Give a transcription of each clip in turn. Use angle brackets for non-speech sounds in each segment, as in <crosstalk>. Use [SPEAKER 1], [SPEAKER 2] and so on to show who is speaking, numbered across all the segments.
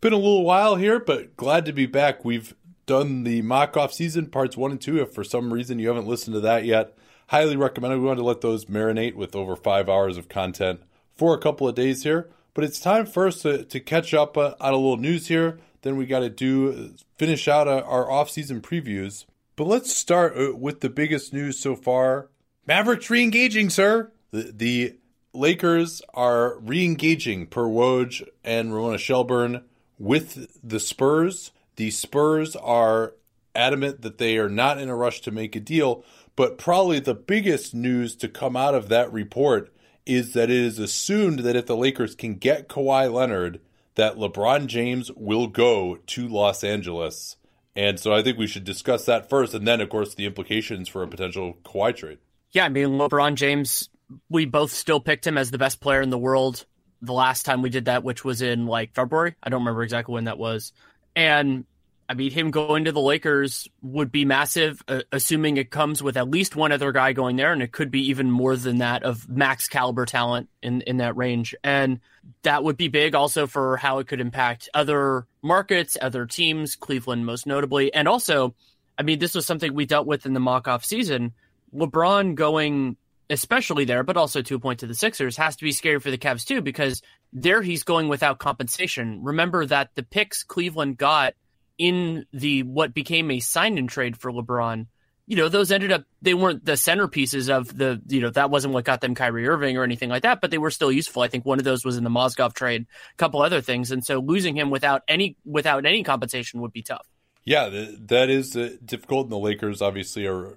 [SPEAKER 1] Been a little while here, but glad to be back. We've done the mock off season parts one and two. If for some reason you haven't listened to that yet, highly recommend it. We wanted to let those marinate with over five hours of content for a couple of days here. But it's time first to, to catch up uh, on a little news here. Then we got to do finish out uh, our off season previews. But let's start uh, with the biggest news so far. Mavericks re-engaging, sir. The, the Lakers are re-engaging per Woj and Ramona Shelburne with the Spurs. The Spurs are adamant that they are not in a rush to make a deal, but probably the biggest news to come out of that report is that it is assumed that if the Lakers can get Kawhi Leonard, that LeBron James will go to Los Angeles. And so I think we should discuss that first, and then, of course, the implications for a potential Kawhi trade.
[SPEAKER 2] Yeah, I mean, LeBron James, we both still picked him as the best player in the world the last time we did that, which was in like February. I don't remember exactly when that was. And I mean, him going to the Lakers would be massive, uh, assuming it comes with at least one other guy going there, and it could be even more than that of max caliber talent in in that range. And that would be big also for how it could impact other markets, other teams, Cleveland most notably, and also, I mean, this was something we dealt with in the mock off season. LeBron going especially there, but also to a point to the Sixers, has to be scary for the Cavs too, because there he's going without compensation. Remember that the picks Cleveland got in the what became a sign and trade for LeBron, you know, those ended up they weren't the centerpieces of the you know that wasn't what got them Kyrie Irving or anything like that, but they were still useful. I think one of those was in the Mozgov trade, a couple other things, and so losing him without any without any compensation would be tough.
[SPEAKER 1] Yeah, that is uh, difficult. And the Lakers obviously are.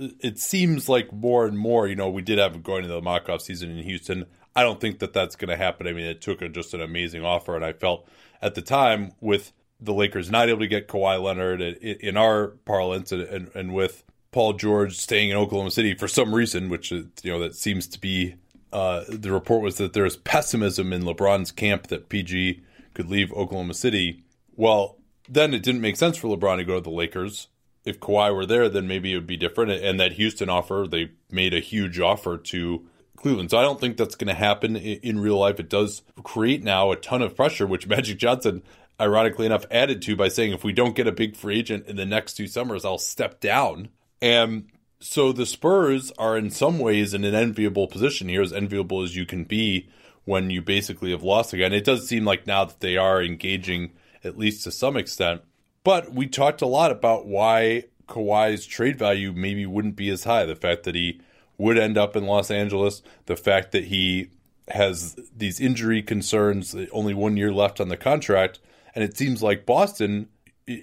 [SPEAKER 1] Uh, it seems like more and more. You know, we did have going into the mock off season in Houston. I don't think that that's going to happen. I mean, it took a, just an amazing offer, and I felt at the time with the Lakers not able to get Kawhi Leonard in our parlance, and, and, and with Paul George staying in Oklahoma City for some reason, which you know that seems to be. Uh, the report was that there's pessimism in LeBron's camp that PG could leave Oklahoma City. Well, then it didn't make sense for LeBron to go to the Lakers. If Kawhi were there, then maybe it would be different. And that Houston offer, they made a huge offer to Cleveland. So I don't think that's going to happen in real life. It does create now a ton of pressure, which <laughs> Magic Johnson ironically enough, added to by saying, if we don't get a big free agent in the next two summers, I'll step down. And so the Spurs are in some ways in an enviable position here, as enviable as you can be when you basically have lost again. It does seem like now that they are engaging, at least to some extent. But we talked a lot about why Kawhi's trade value maybe wouldn't be as high. The fact that he would end up in Los Angeles, the fact that he has these injury concerns, only one year left on the contract, and it seems like Boston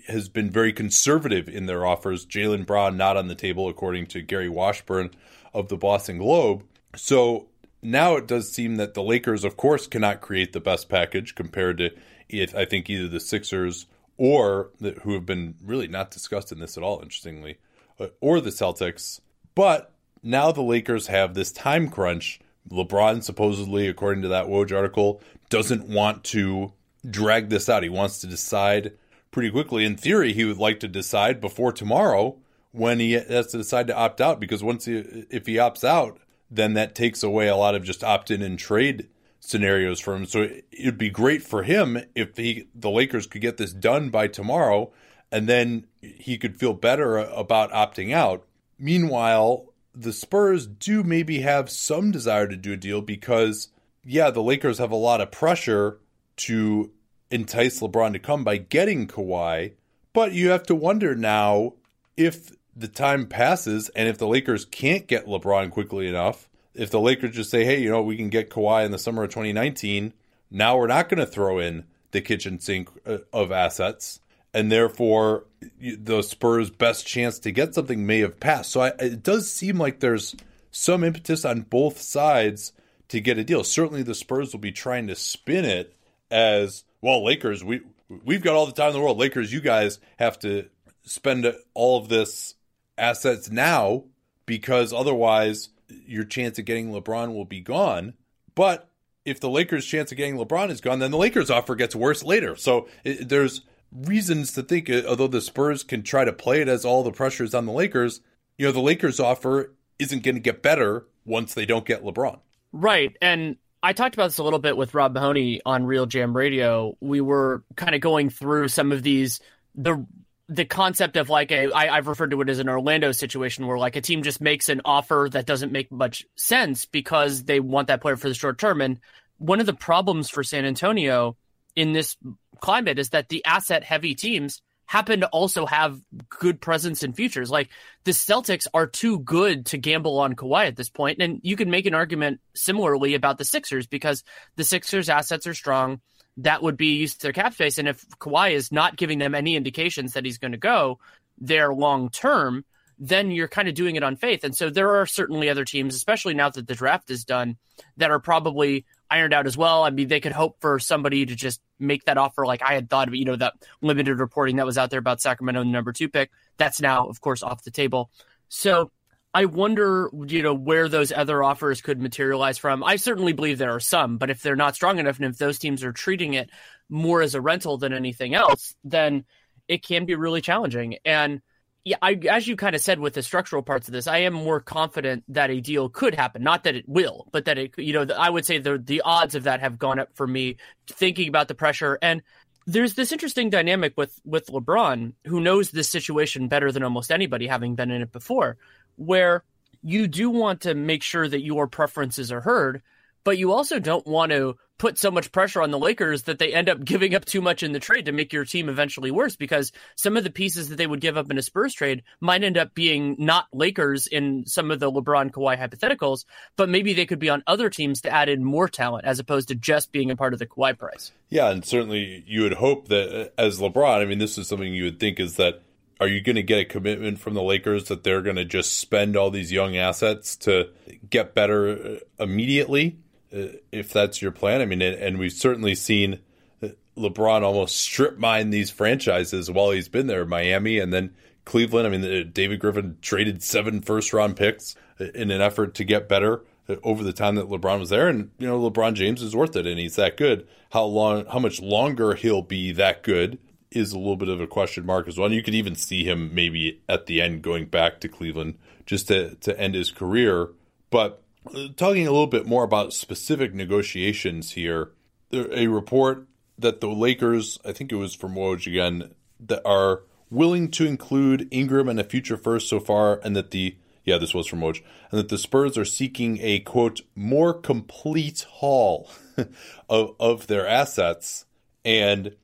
[SPEAKER 1] has been very conservative in their offers. Jaylen Brown not on the table, according to Gary Washburn of the Boston Globe. So now it does seem that the Lakers, of course, cannot create the best package compared to, if I think either the Sixers or who have been really not discussed in this at all, interestingly, uh, or the Celtics. But now the Lakers have this time crunch. LeBron supposedly, according to that Woj article, doesn't want to drag this out. He wants to decide pretty quickly. In theory, he would like to decide before tomorrow when he has to decide to opt out because once he if he opts out, then that takes away a lot of just opt in and trade scenarios for him. So it'd be great for him if he the Lakers could get this done by tomorrow and then he could feel better about opting out. Meanwhile, the Spurs do maybe have some desire to do a deal because yeah, the Lakers have a lot of pressure to entice LeBron to come by getting Kawhi. But you have to wonder now if the time passes and if the Lakers can't get LeBron quickly enough, if the Lakers just say, hey, you know, we can get Kawhi in the summer of 2019, now we're not going to throw in the kitchen sink uh, of assets. And therefore, the Spurs' best chance to get something may have passed. So I, it does seem like there's some impetus on both sides to get a deal. Certainly, the Spurs will be trying to spin it as well. Lakers, we we've got all the time in the world. Lakers, you guys have to spend all of this assets now because otherwise your chance of getting LeBron will be gone. But if the Lakers' chance of getting LeBron is gone, then the Lakers' offer gets worse later. So it, there's reasons to think, uh, although the Spurs can try to play it as all the pressure is on the Lakers, you know, the Lakers' offer isn't going to get better once they don't get LeBron.
[SPEAKER 2] Right. And I talked about this a little bit with Rob Mahoney on RealGM Radio. We were kind of going through some of these the the concept of like a I, I've referred to it as an Orlando situation where like a team just makes an offer that doesn't make much sense because they want that player for the short term. And one of the problems for San Antonio in this climate is that the asset heavy teams happen to also have good presence in futures. Like the Celtics are too good to gamble on Kawhi at this point. And you can make an argument similarly about the Sixers because the Sixers assets are strong that would be used to their cap space. And if Kawhi is not giving them any indications that he's going to go there long term, then you're kind of doing it on faith. And so there are certainly other teams, especially now that the draft is done, that are probably ironed out as well. I mean, they could hope for somebody to just make that offer like I had thought of, you know, that limited reporting that was out there about Sacramento the number two pick. That's now, of course, off the table. So I wonder, you know, where those other offers could materialize from. I certainly believe there are some, but if they're not strong enough and if those teams are treating it more as a rental than anything else, then it can be really challenging. And yeah, I, as you kind of said with the structural parts of this, I am more confident that a deal could happen. Not that it will, but that it, you know, I would say the the odds of that have gone up for me. Thinking about the pressure and there's this interesting dynamic with with LeBron, who knows this situation better than almost anybody, having been in it before where you do want to make sure that your preferences are heard, but you also don't want to put so much pressure on the Lakers that they end up giving up too much in the trade to make your team eventually worse because some of the pieces that they would give up in a Spurs trade might end up being not Lakers in some of the LeBron Kawhi hypotheticals, but maybe they could be on other teams to add in more talent as opposed to just being a part of the Kawhi price.
[SPEAKER 1] Yeah, and certainly you would hope that uh, as LeBron, I mean, this is something you would think is that are you going to get a commitment from the Lakers that they're going to just spend all these young assets to get better uh, immediately? Uh, if that's your plan, I mean, and we've certainly seen uh, LeBron almost strip mine these franchises while he's been there, Miami and then Cleveland. I mean, David Griffin traded seven first round picks in an effort to get better over the time that LeBron was there. And, you know, LeBron James is worth it and he's that good. How long, how much longer he'll be that good is a little bit of a question mark as well. And you could even see him maybe at the end going back to Cleveland just to, to end his career. But uh, talking a little bit more about specific negotiations here, a report that the Lakers, I think it was from Woj again, that are willing to include Ingram and a future first so far, and that the yeah, this was from Woj, and that the Spurs are seeking a quote more complete haul <laughs> of of their assets, and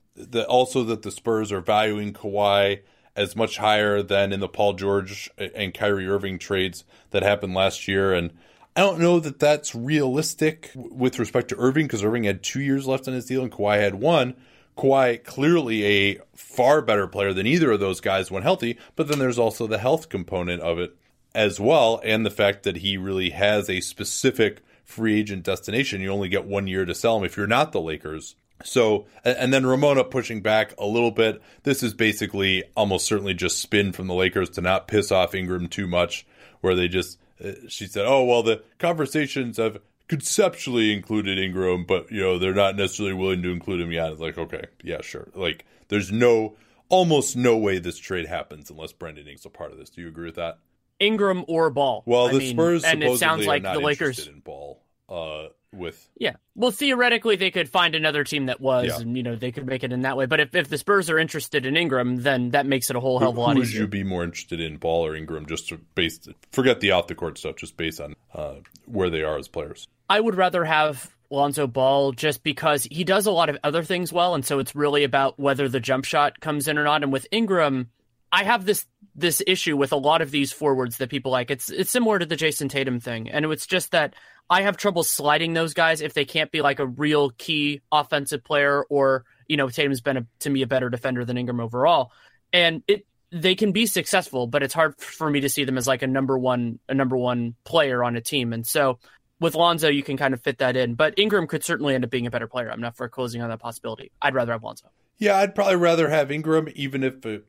[SPEAKER 1] also that the Spurs are valuing Kawhi as much higher than in the Paul George and Kyrie Irving trades that happened last year. And I don't know that that's realistic with respect to Irving because Irving had two years left on his deal and Kawhi had one. Kawhi clearly a far better player than either of those guys when healthy, but then there's also the health component of it as well, and the fact that he really has a specific free agent destination. You only get one year to sell him if you're not the Lakers. So, and then Ramona pushing back a little bit. This is basically almost certainly just spin from the Lakers to not piss off Ingram too much, where they just, uh, she said, oh, well, the conversations have conceptually included Ingram, but, you know, they're not necessarily willing to include him yet. It's like, okay, yeah, sure. Like, there's no, almost no way this trade happens unless Brandon Ingram's a part of this. Do you agree with that?
[SPEAKER 2] Ingram or Ball.
[SPEAKER 1] Well, I the mean, Spurs and it sounds like the Lakers in Ball. Uh, with
[SPEAKER 2] yeah. Well theoretically they could find another team that was yeah. and you know they could make it in that way. But if, if the spurs are interested in ingram then that makes it a whole hell of a lot
[SPEAKER 1] who
[SPEAKER 2] easier.
[SPEAKER 1] would you be more interested in ball or ingram? Just to base forget the off the court stuff just based on uh, where they are as players.
[SPEAKER 2] I would rather have Lonzo Ball just because he does a lot of other things well, and so it's really about whether the jump shot comes in or not. And with Ingram, I have this this issue with a lot of these forwards that people like. It's it's similar to the Jayson Tatum thing, and it's just that I have trouble sliding those guys if they can't be like a real key offensive player, or you know, Tatum's been a, to me a better defender than Ingram overall, and it they can be successful, but it's hard for me to see them as like a number one a number one player on a team, and so with Lonzo, you can kind of fit that in. But Ingram could certainly end up being a better player. I'm not foreclosing on that possibility. I'd rather have Lonzo.
[SPEAKER 1] Yeah, I'd probably rather have Ingram, even if it,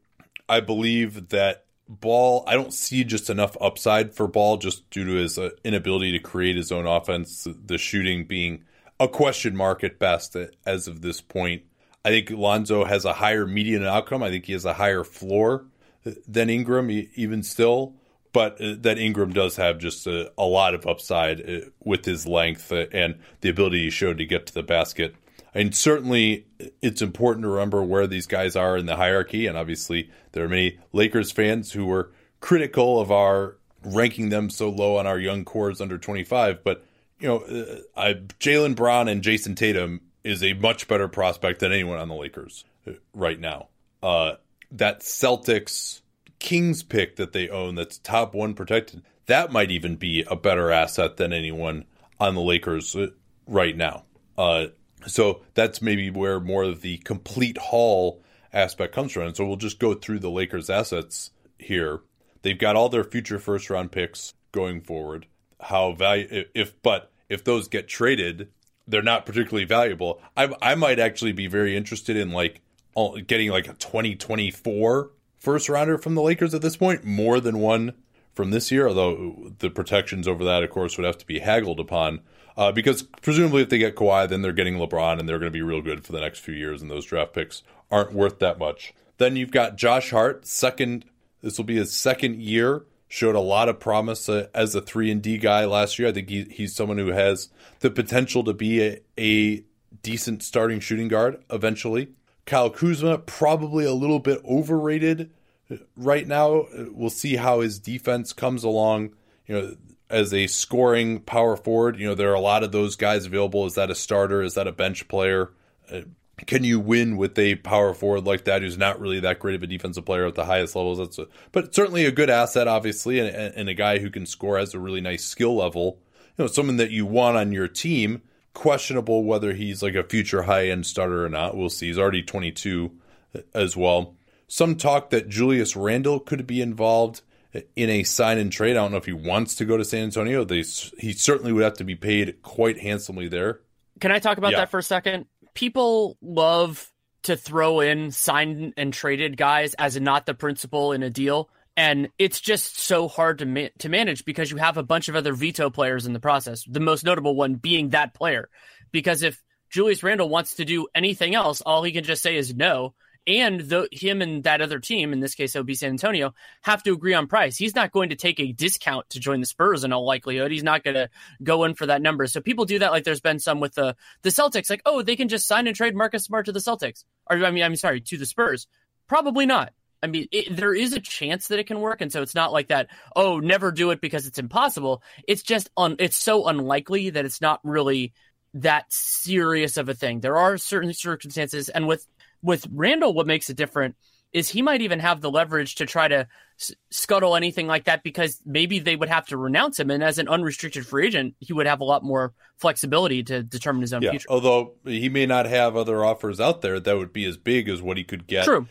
[SPEAKER 1] I believe that Ball, I don't see just enough upside for Ball just due to his uh, inability to create his own offense, the shooting being a question mark at best as of this point. I think Lonzo has a higher median outcome. I think he has a higher floor than Ingram, even still but uh, that Ingram does have just a, a lot of upside uh, with his length uh, and the ability he showed to get to the basket. And certainly, it's important to remember where these guys are in the hierarchy. And obviously, there are many Lakers fans who were critical of our ranking them so low on our young cores under 25. But, you know, uh, Jaylen Brown and Jayson Tatum is a much better prospect than anyone on the Lakers right now. Uh, that Celtics Kings pick that they own that's top one protected, that might even be a better asset than anyone on the Lakers uh, right now. Uh, so that's maybe where more of the complete haul aspect comes from. And so we'll just go through the Lakers' assets here. They've got all their future first round picks going forward. How value if but if those get traded, they're not particularly valuable. I I might actually be very interested in like getting like a 2024 first rounder from the Lakers at this point, more than one from this year, although the protections over that, of course, would have to be haggled upon. Uh, because presumably, if they get Kawhi, then they're getting LeBron, and they're going to be real good for the next few years, and those draft picks aren't worth that much. Then you've got Josh Hart, second. This will be his second year. Showed a lot of promise uh, as a three and D guy last year. I think he, he's someone who has the potential to be a, a decent starting shooting guard eventually. Kyle Kuzma probably a little bit overrated right now. We'll see how his defense comes along. You know, as a scoring power forward, you know there are a lot of those guys available. Is that a starter? Is that a bench player? Uh, can you win with a power forward like that who's not really that great of a defensive player at the highest levels? That's a, but certainly a good asset, obviously, and, and a guy who can score has a really nice skill level. You know, someone that you want on your team. Questionable whether he's like a future high end starter or not. We'll see. He's already 22 as well some talk that Julius Randle could be involved in a sign and trade. I don't know if he wants to go to San Antonio. They, he certainly would have to be paid quite handsomely there.
[SPEAKER 2] Can I talk about yeah. that for a second? People love to throw in signed and traded guys as not the principal in a deal. And it's just so hard to ma- to manage because you have a bunch of other veto players in the process. The most notable one being that player, because if Julius Randle wants to do anything else, all he can just say is no and the, him and that other team, in this case it would be San Antonio, have to agree on price. He's not going to take a discount to join the Spurs in all likelihood. He's not going to go in for that number. So people do that, like there's been some with the the Celtics, like oh they can just sign and trade Marcus Smart to the Celtics, or I mean I'm sorry to the Spurs. Probably not. I mean, it, there is a chance that it can work, and so it's not like that. Oh, never do it because it's impossible. It's just un, it's so unlikely that it's not really that serious of a thing. There are certain circumstances, and with with Randle, what makes it different is he might even have the leverage to try to s- scuttle anything like that because maybe they would have to renounce him. And as an unrestricted free agent, he would have a lot more flexibility to determine his own yeah, future.
[SPEAKER 1] Although he may not have other offers out there that would be as big as what he could get True.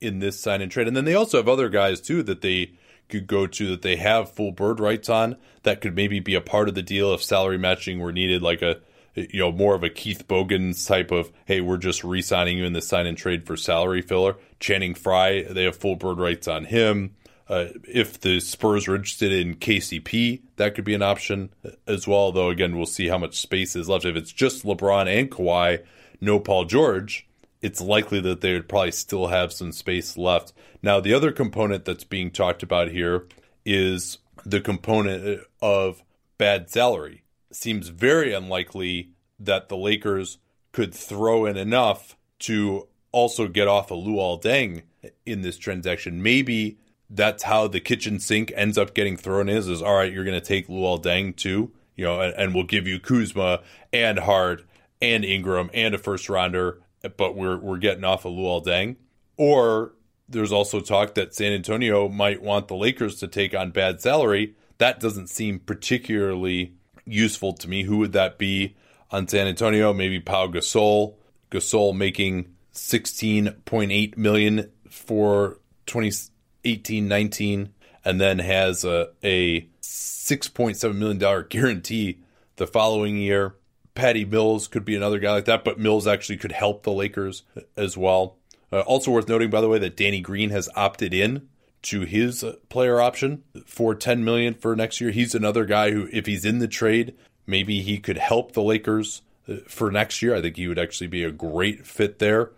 [SPEAKER 1] in this sign and trade. And then they also have other guys too that they could go to that they have full bird rights on that could maybe be a part of the deal if salary matching were needed, like a you know, more of a Keith Bogans type of, hey, we're just re signing you in the sign and trade for salary filler. Channing Frye, they have full bird rights on him. Uh, if the Spurs are interested in KCP, that could be an option as well. Though, again, we'll see how much space is left. If it's just LeBron and Kawhi, no Paul George, it's likely that they would probably still have some space left. Now, the other component that's being talked about here is the component of bad salary seems very unlikely that the Lakers could throw in enough to also get off a of Luol Deng in this transaction. Maybe that's how the kitchen sink ends up getting thrown in is is all right, you're going to take Luol Deng too. you know, and, and we'll give you Kuzma and Hart and Ingram and a first rounder, but we're we're getting off of Luol Deng. Or there's also talk that San Antonio might want the Lakers to take on bad salary. That doesn't seem particularly useful to me. Who would that be on San Antonio? Maybe Pau Gasol. Gasol making 16.8 million for 2018-19 and then has a, a $6.7 million guarantee the following year. Patty Mills could be another guy like that, but Mills actually could help the Lakers as well. Uh, also worth noting, by the way, that Danny Green has opted in to his player option for 10 million for next year. He's another guy who, if he's in the trade, maybe he could help the Lakers uh, for next year. I think he would actually be a great fit there.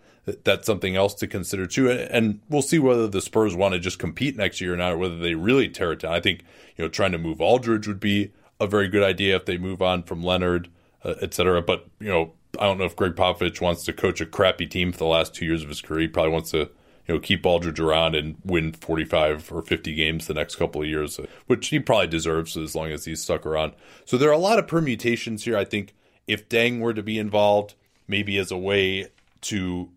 [SPEAKER 1] That's something else to consider too, and we'll see whether the Spurs want to just compete next year or not, or whether they really tear it down. I think you know trying to move Aldridge would be a very good idea if they move on from Leonard, uh. But you know, I don't know if Gregg Popovich wants to coach a crappy team for the last two years of his career. He probably wants to you know, keep Aldridge around and win 45 or 50 games the next couple of years, which he probably deserves as long as he's stuck around. So there are a lot of permutations here. I think if Deng were to be involved, maybe as a way to,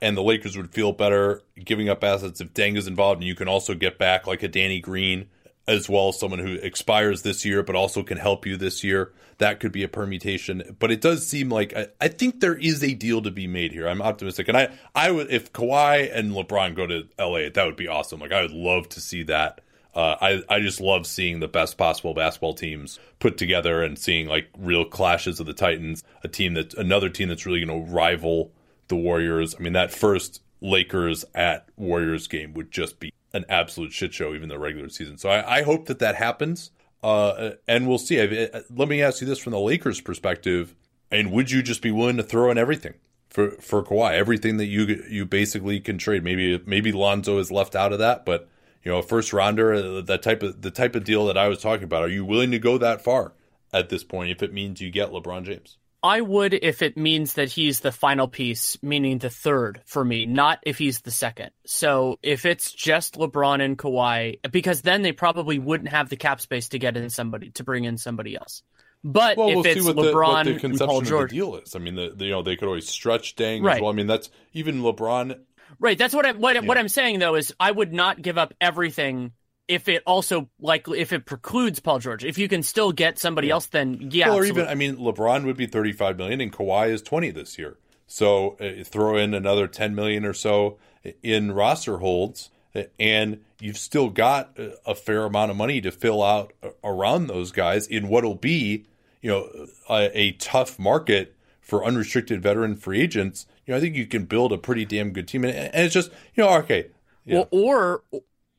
[SPEAKER 1] and the Lakers would feel better giving up assets if Deng is involved, and you can also get back like a Danny Green as well as someone who expires this year but also can help you this year. That could be a permutation. But it does seem like I, I, think there is a deal to be made here. I'm optimistic. And I, I would if Kawhi and LeBron go to LA, that would be awesome. Like I would love to see that. Uh, I I just love seeing the best possible basketball teams put together and seeing like real clashes of the Titans, a team that another team that's really going to rival the Warriors. I mean that first Lakers at Warriors game would just be an absolute shit show, even the regular season. So I, I hope that that happens, uh, and we'll see. Let me ask you this from the Lakers' perspective: and would you just be willing to throw in everything for for Kawhi, everything that you you basically can trade? Maybe maybe Lonzo is left out of that, but you know, a first rounder, uh, that type of the type of deal that I was talking about. Are you willing to go that far at this point if it means you get LeBron James?
[SPEAKER 2] I would if it means that he's the final piece, meaning the third for me, not if he's the second. So if it's just LeBron and Kawhi, because then they probably wouldn't have the cap space to get in somebody to bring in somebody else. But well, if we'll it's LeBron the, the and Paul George,
[SPEAKER 1] the deal is. I mean, the, the, you know they could always stretch Deng right. as well. I mean, that's even LeBron.
[SPEAKER 2] Right. That's what I what, yeah. what I'm saying though is I would not give up everything if it also like if it precludes Paul George, if you can still get somebody yeah. else, then yeah.
[SPEAKER 1] Well, or even I mean, LeBron would be thirty five million, and Kawhi is twenty this year. So uh, throw in another ten million or so in roster holds, uh, and you've still got uh, a fair amount of money to fill out uh, around those guys in what'll be, you know, a, a tough market for unrestricted veteran free agents. You know, I think you can build a pretty damn good team, and, and it's just you know, okay,
[SPEAKER 2] yeah. Well, or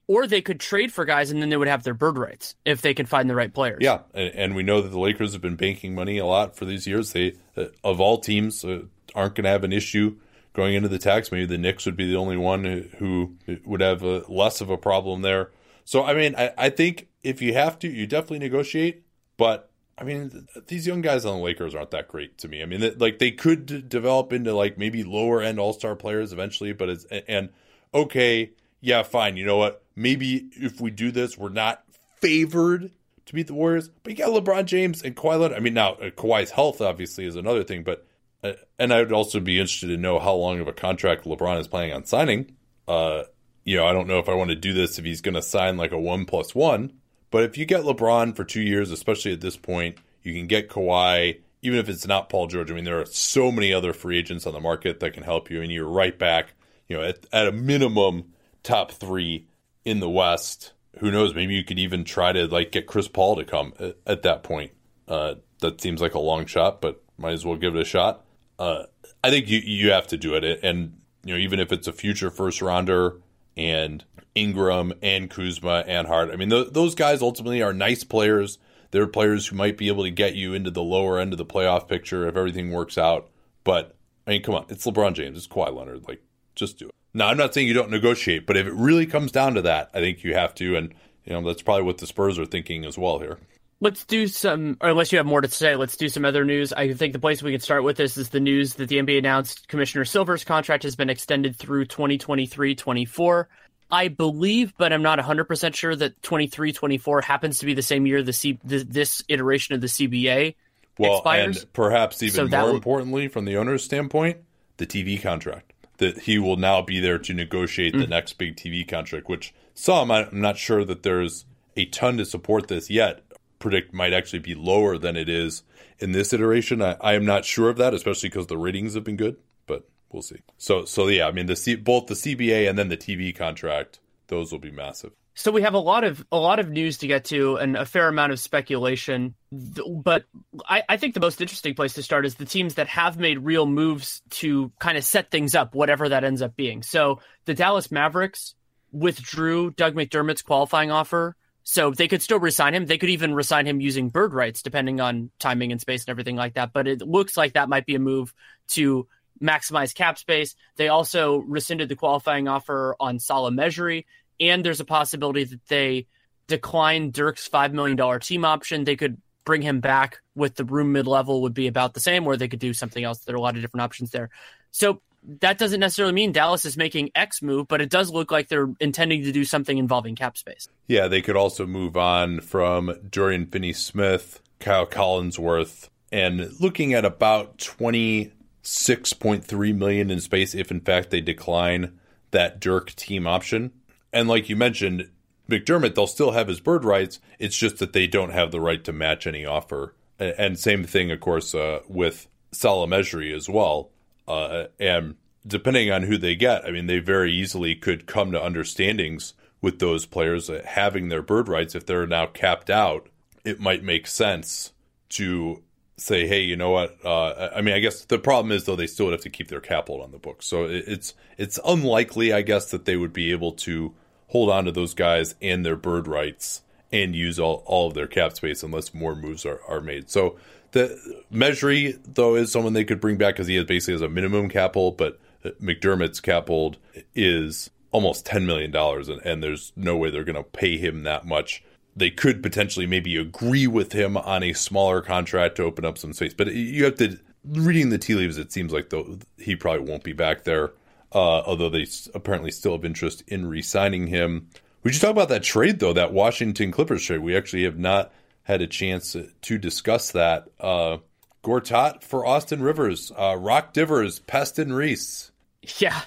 [SPEAKER 2] or they could trade for guys and then they would have their bird rights if they can find the right players.
[SPEAKER 1] Yeah, and, we know that the Lakers have been banking money a lot for these years. They, uh, of all teams, uh, aren't going to have an issue going into the tax. Maybe the Knicks would be the only one who would have a, less of a problem there. So, I mean, I, I think if you have to, you definitely negotiate. But I mean, these young guys on the Lakers aren't that great to me. I mean, like they could develop into like maybe lower end All Star players eventually, but it's and okay, yeah, fine. You know what? Maybe if we do this, we're not favored to beat the Warriors. But you got LeBron James and Kawhi Leonard. I mean, now uh, Kawhi's health obviously is another thing, but uh, and I would also be interested to know how long of a contract LeBron is planning on signing. Uh, you know, I don't know if I want to do this if he's going to sign like a one plus one. But if you get LeBron for two years, especially at this point, you can get Kawhi, even if it's not Paul George. I mean, there are so many other free agents on the market that can help you, and you're right back, you know, at, at a minimum top three in the West. Who knows? Maybe you could even try to like get Chris Paul to come at, at that point. Uh, that seems like a long shot, but might as well give it a shot. Uh, I think you you have to do it, and you know even if it's a future first rounder and Ingram and Kuzma and Hart. I mean, th- those guys ultimately are nice players. They're players who might be able to get you into the lower end of the playoff picture if everything works out. But I mean, come on, it's LeBron James, it's Kawhi Leonard. Like, just do it. Now, I'm not saying you don't negotiate, but if it really comes down to that, I think you have to, and you know that's probably what the Spurs are thinking as well here.
[SPEAKER 2] Let's do some, or unless you have more to say, let's do some other news. I think the place we can start with this is the news that the NBA announced Commissioner Silver's contract has been extended through 2023 24. I believe, but I'm not 100% sure that 23 24 happens to be the same year the, C, this iteration of the CBA
[SPEAKER 1] well,
[SPEAKER 2] expires.
[SPEAKER 1] and perhaps even
[SPEAKER 2] So
[SPEAKER 1] more importantly, from the owner's standpoint, the TV contract. That he will now be there to negotiate
[SPEAKER 2] Mm.
[SPEAKER 1] the next big TV contract, which some, I'm not sure that there's a ton to support this yet, predict might actually be lower than it is in this iteration. I, I am not sure of that, especially because the ratings have been good, but we'll see. So, so yeah, I mean, the C, both the CBA and then the TV contract, those will be massive.
[SPEAKER 2] So we have a lot of a lot of news to get to and a fair amount of speculation. But I, I think the most interesting place to start is the teams that have made real moves to kind of set things up, whatever that ends up being. So the Dallas Mavericks withdrew Doug McDermott's qualifying offer. So they could still resign him. They could even resign him using bird rights, depending on timing and space and everything like that. But it looks like that might be a move to maximize cap space. They also rescinded the qualifying offer on Salah Mejri, and there's a possibility that they decline Dirk's $5 million team option. They could bring him back with the room mid level would be about the same, or they could do something else. There are a lot of different options there. So that doesn't necessarily mean Dallas is making X move, but it does look like they're intending to do something involving cap space.
[SPEAKER 1] Yeah, they could also move on from Dorian Finney Smith, Kyle Collinsworth, and looking at about twenty six point three million in space if in fact they decline that Dirk team option. And like you mentioned, McDermott, they'll still have his bird rights. It's just that they don't have the right to match any offer. And same thing, of course, uh, with Salah Mejri as well. Uh, and depending on who they get, I mean, they very easily could come to understandings with those players uh, having their bird rights. If they're now capped out, it might make sense to say, hey, you know what? Uh, I mean, I guess the problem is though they still would have to keep their cap on the books, so it's it's unlikely, I guess, that they would be able to hold on to those guys and their bird rights and use all, all of their cap space unless more moves are, are made. So the Mejri though is someone they could bring back because he has basically has a minimum cap hold, but uh, McDermott's cap hold is almost ten million dollars, and, and there's no way they're going to pay him that much. They could potentially maybe agree with him on a smaller contract to open up some space, but uh, you have to reading the tea leaves. It seems like though he probably won't be back there, uh, although they apparently still have interest in re-signing him. We should talk about that trade though, that Washington Clippers trade. We actually have not had a chance to discuss that. Uh, Gortat for Austin Rivers, uh, Rock Divers, Peston Reese.
[SPEAKER 2] Yeah.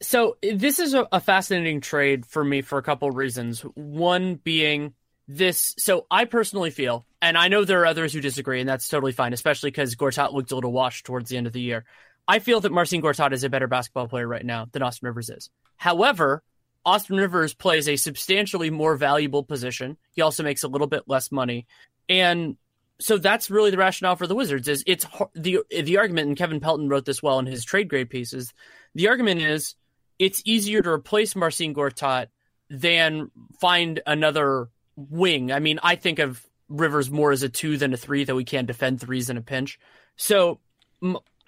[SPEAKER 2] So this is a fascinating trade for me for a couple of reasons. One being this. So I personally feel, and I know there are others who disagree, and that's totally fine, especially because Gortat looked a little washed towards the end of the year. I feel that Marcin Gortat is a better basketball player right now than Austin Rivers is. However, Austin Rivers plays a substantially more valuable position. He also makes a little bit less money, and so that's really the rationale for the Wizards. Is it's the the argument, and Kevin Pelton wrote this well in his trade grade pieces. The argument is it's easier to replace Marcin Gortat than find another wing. I mean, I think of Rivers more as a two than a three, though he can defend threes in a pinch. So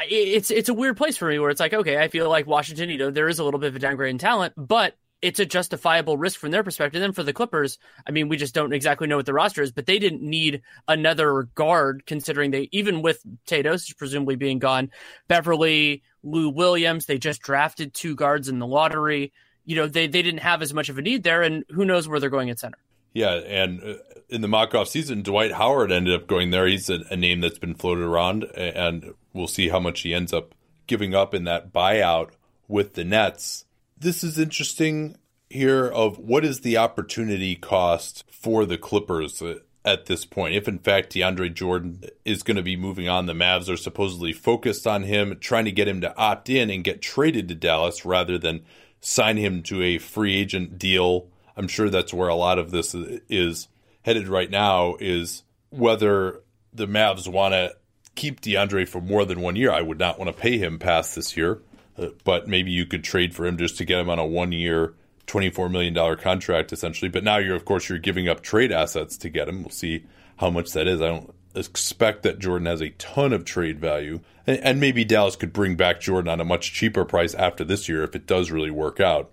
[SPEAKER 2] it's it's a weird place for me where it's like, okay, I feel like Washington, you know, there is a little bit of a downgrade in talent, but it's a justifiable risk from their perspective. Then for the Clippers, I mean, we just don't exactly know what the roster is, but they didn't need another guard considering they even with Tados presumably being gone, Beverley, Lou Williams, they just drafted two guards in the lottery. You know, they they didn't have as much of a need there, and who knows where they're going at center.
[SPEAKER 1] Yeah, and uh, in the mock-off season, Dwight Howard ended up going there. He's a, a name that's been floated around, and we'll see how much he ends up giving up in that buyout with the Nets. This is interesting here of what is the opportunity cost for the Clippers uh, at this point. If in fact DeAndre Jordan is going to be moving on, the Mavs are supposedly focused on him, trying to get him to opt in and get traded to Dallas rather than sign him to a free agent deal. I'm sure that's where a lot of this is headed right now is whether the Mavs want to keep DeAndre for more than one year. I would not want to pay him past this year, uh, but maybe you could trade for him just to get him on a one year, $24 million contract essentially. But now you're, of course, you're giving up trade assets to get him. We'll see how much that is. I don't expect that Jordan has a ton of trade value. And, and maybe Dallas could bring back Jordan on a much cheaper price after this year if it does really work out.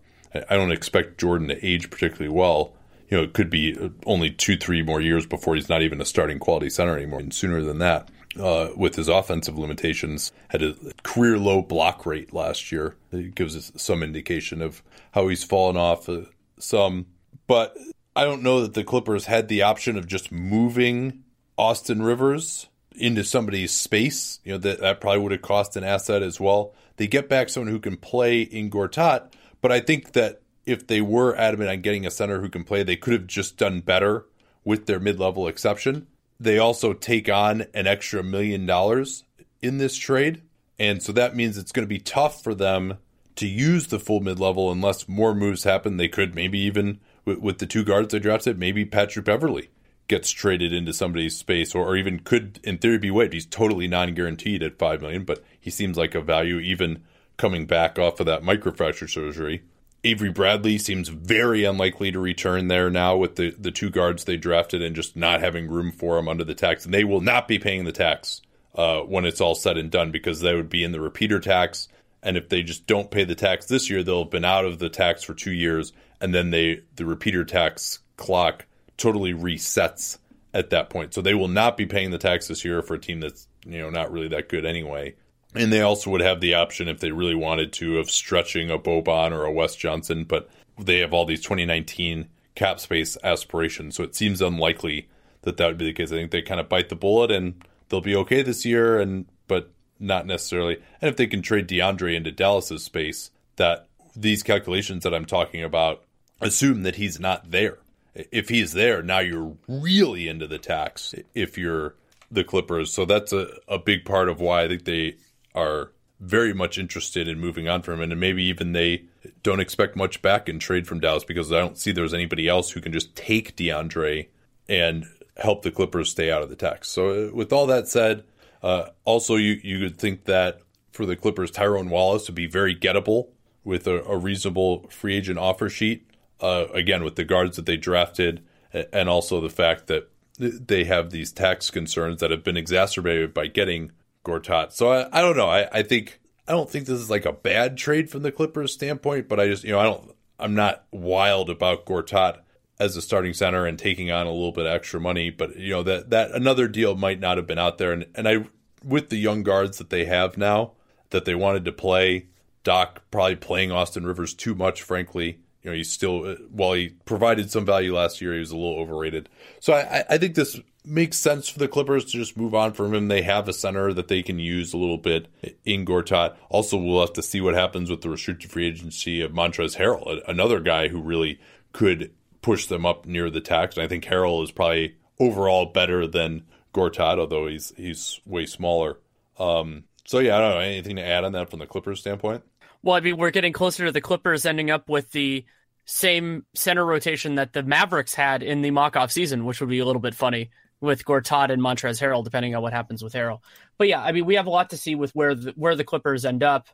[SPEAKER 1] I don't expect Jordan to age particularly well. You know, it could be only two, three more years before he's not even a starting quality center anymore, and sooner than that. Uh, with his offensive limitations, had a career low block rate last year. It gives us some indication of how he's fallen off. Uh, some, but I don't know that the Clippers had the option of just moving Austin Rivers into somebody's space. You know, that, that probably would have cost an asset as well. They get back someone who can play in Gortat, but I think that if they were adamant on getting a center who can play, they could have just done better with their mid level exception. They also take on an extra million dollars in this trade. And so that means it's going to be tough for them to use the full mid level unless more moves happen. They could maybe even with, with, the two guards they drafted, maybe Patrick Beverley gets traded into somebody's space or, or even could in theory be waived. He's totally non guaranteed at five million, but he seems like a value even coming back off of that microfracture surgery. Avery Bradley seems very unlikely to return there now with the, the two guards they drafted and just not having room for him under the tax. And they will not be paying the tax uh, when it's all said and done because they would be in the repeater tax. And if they just don't pay the tax this year, they'll have been out of the tax for two years, and then they the repeater tax clock totally resets at that point. So they will not be paying the tax this year for a team that's you know not really that good anyway. And they also would have the option if they really wanted to of stretching a Boban or a Wes Johnson, but they have all these 2019 cap space aspirations, so it seems unlikely that that would be the case. I think they kind of bite the bullet and they'll be okay this year, and but not necessarily. And if they can trade DeAndre into Dallas's space, that these calculations that I'm talking about assume that he's not there. If he's there, now you're really into the tax if you're the Clippers. So that's a, a big part of why I think they are very much interested in moving on from him. And maybe even they don't expect much back in trade from Dallas because I don't see there's anybody else who can just take DeAndre and help the Clippers stay out of the tax. So, uh, with all that said, uh, also you you would think that for the Clippers, Tyrone Wallace would be very gettable with a, a reasonable free agent offer sheet. Uh, again, with the guards that they drafted, and also the fact that they have these tax concerns that have been exacerbated by getting Gortat. So I, I don't know. I, I think I don't think this is like a bad trade from the Clippers standpoint, but I just you know I don't I'm not wild about Gortat as a starting center and taking on a little bit extra money. But you know that that another deal might not have been out there. And and I with the young guards that they have now that they wanted to play, Doc probably playing Austin Rivers too much, frankly. You know, he's still while he provided some value last year, he was a little overrated. So I, I think this makes sense for the Clippers to just move on from him. They have a center that they can use a little bit in Gortat. Also, we'll have to see what happens with the restricted free agency of Montrezl Harrell, another guy who really could push them up near the tax. And I think Harrell is probably overall better than Gortat, although he's he's way smaller. Um, so yeah, I don't know anything to add on that from the Clippers standpoint.
[SPEAKER 2] Well, I mean, we're getting closer to the Clippers ending up with the same center rotation that the Mavericks had in the mock-off season, which would be a little bit funny with Gortat and Montrezl Harrell, depending on what happens with Harrell. But yeah, I mean, we have a lot to see with where the, where the Clippers end up.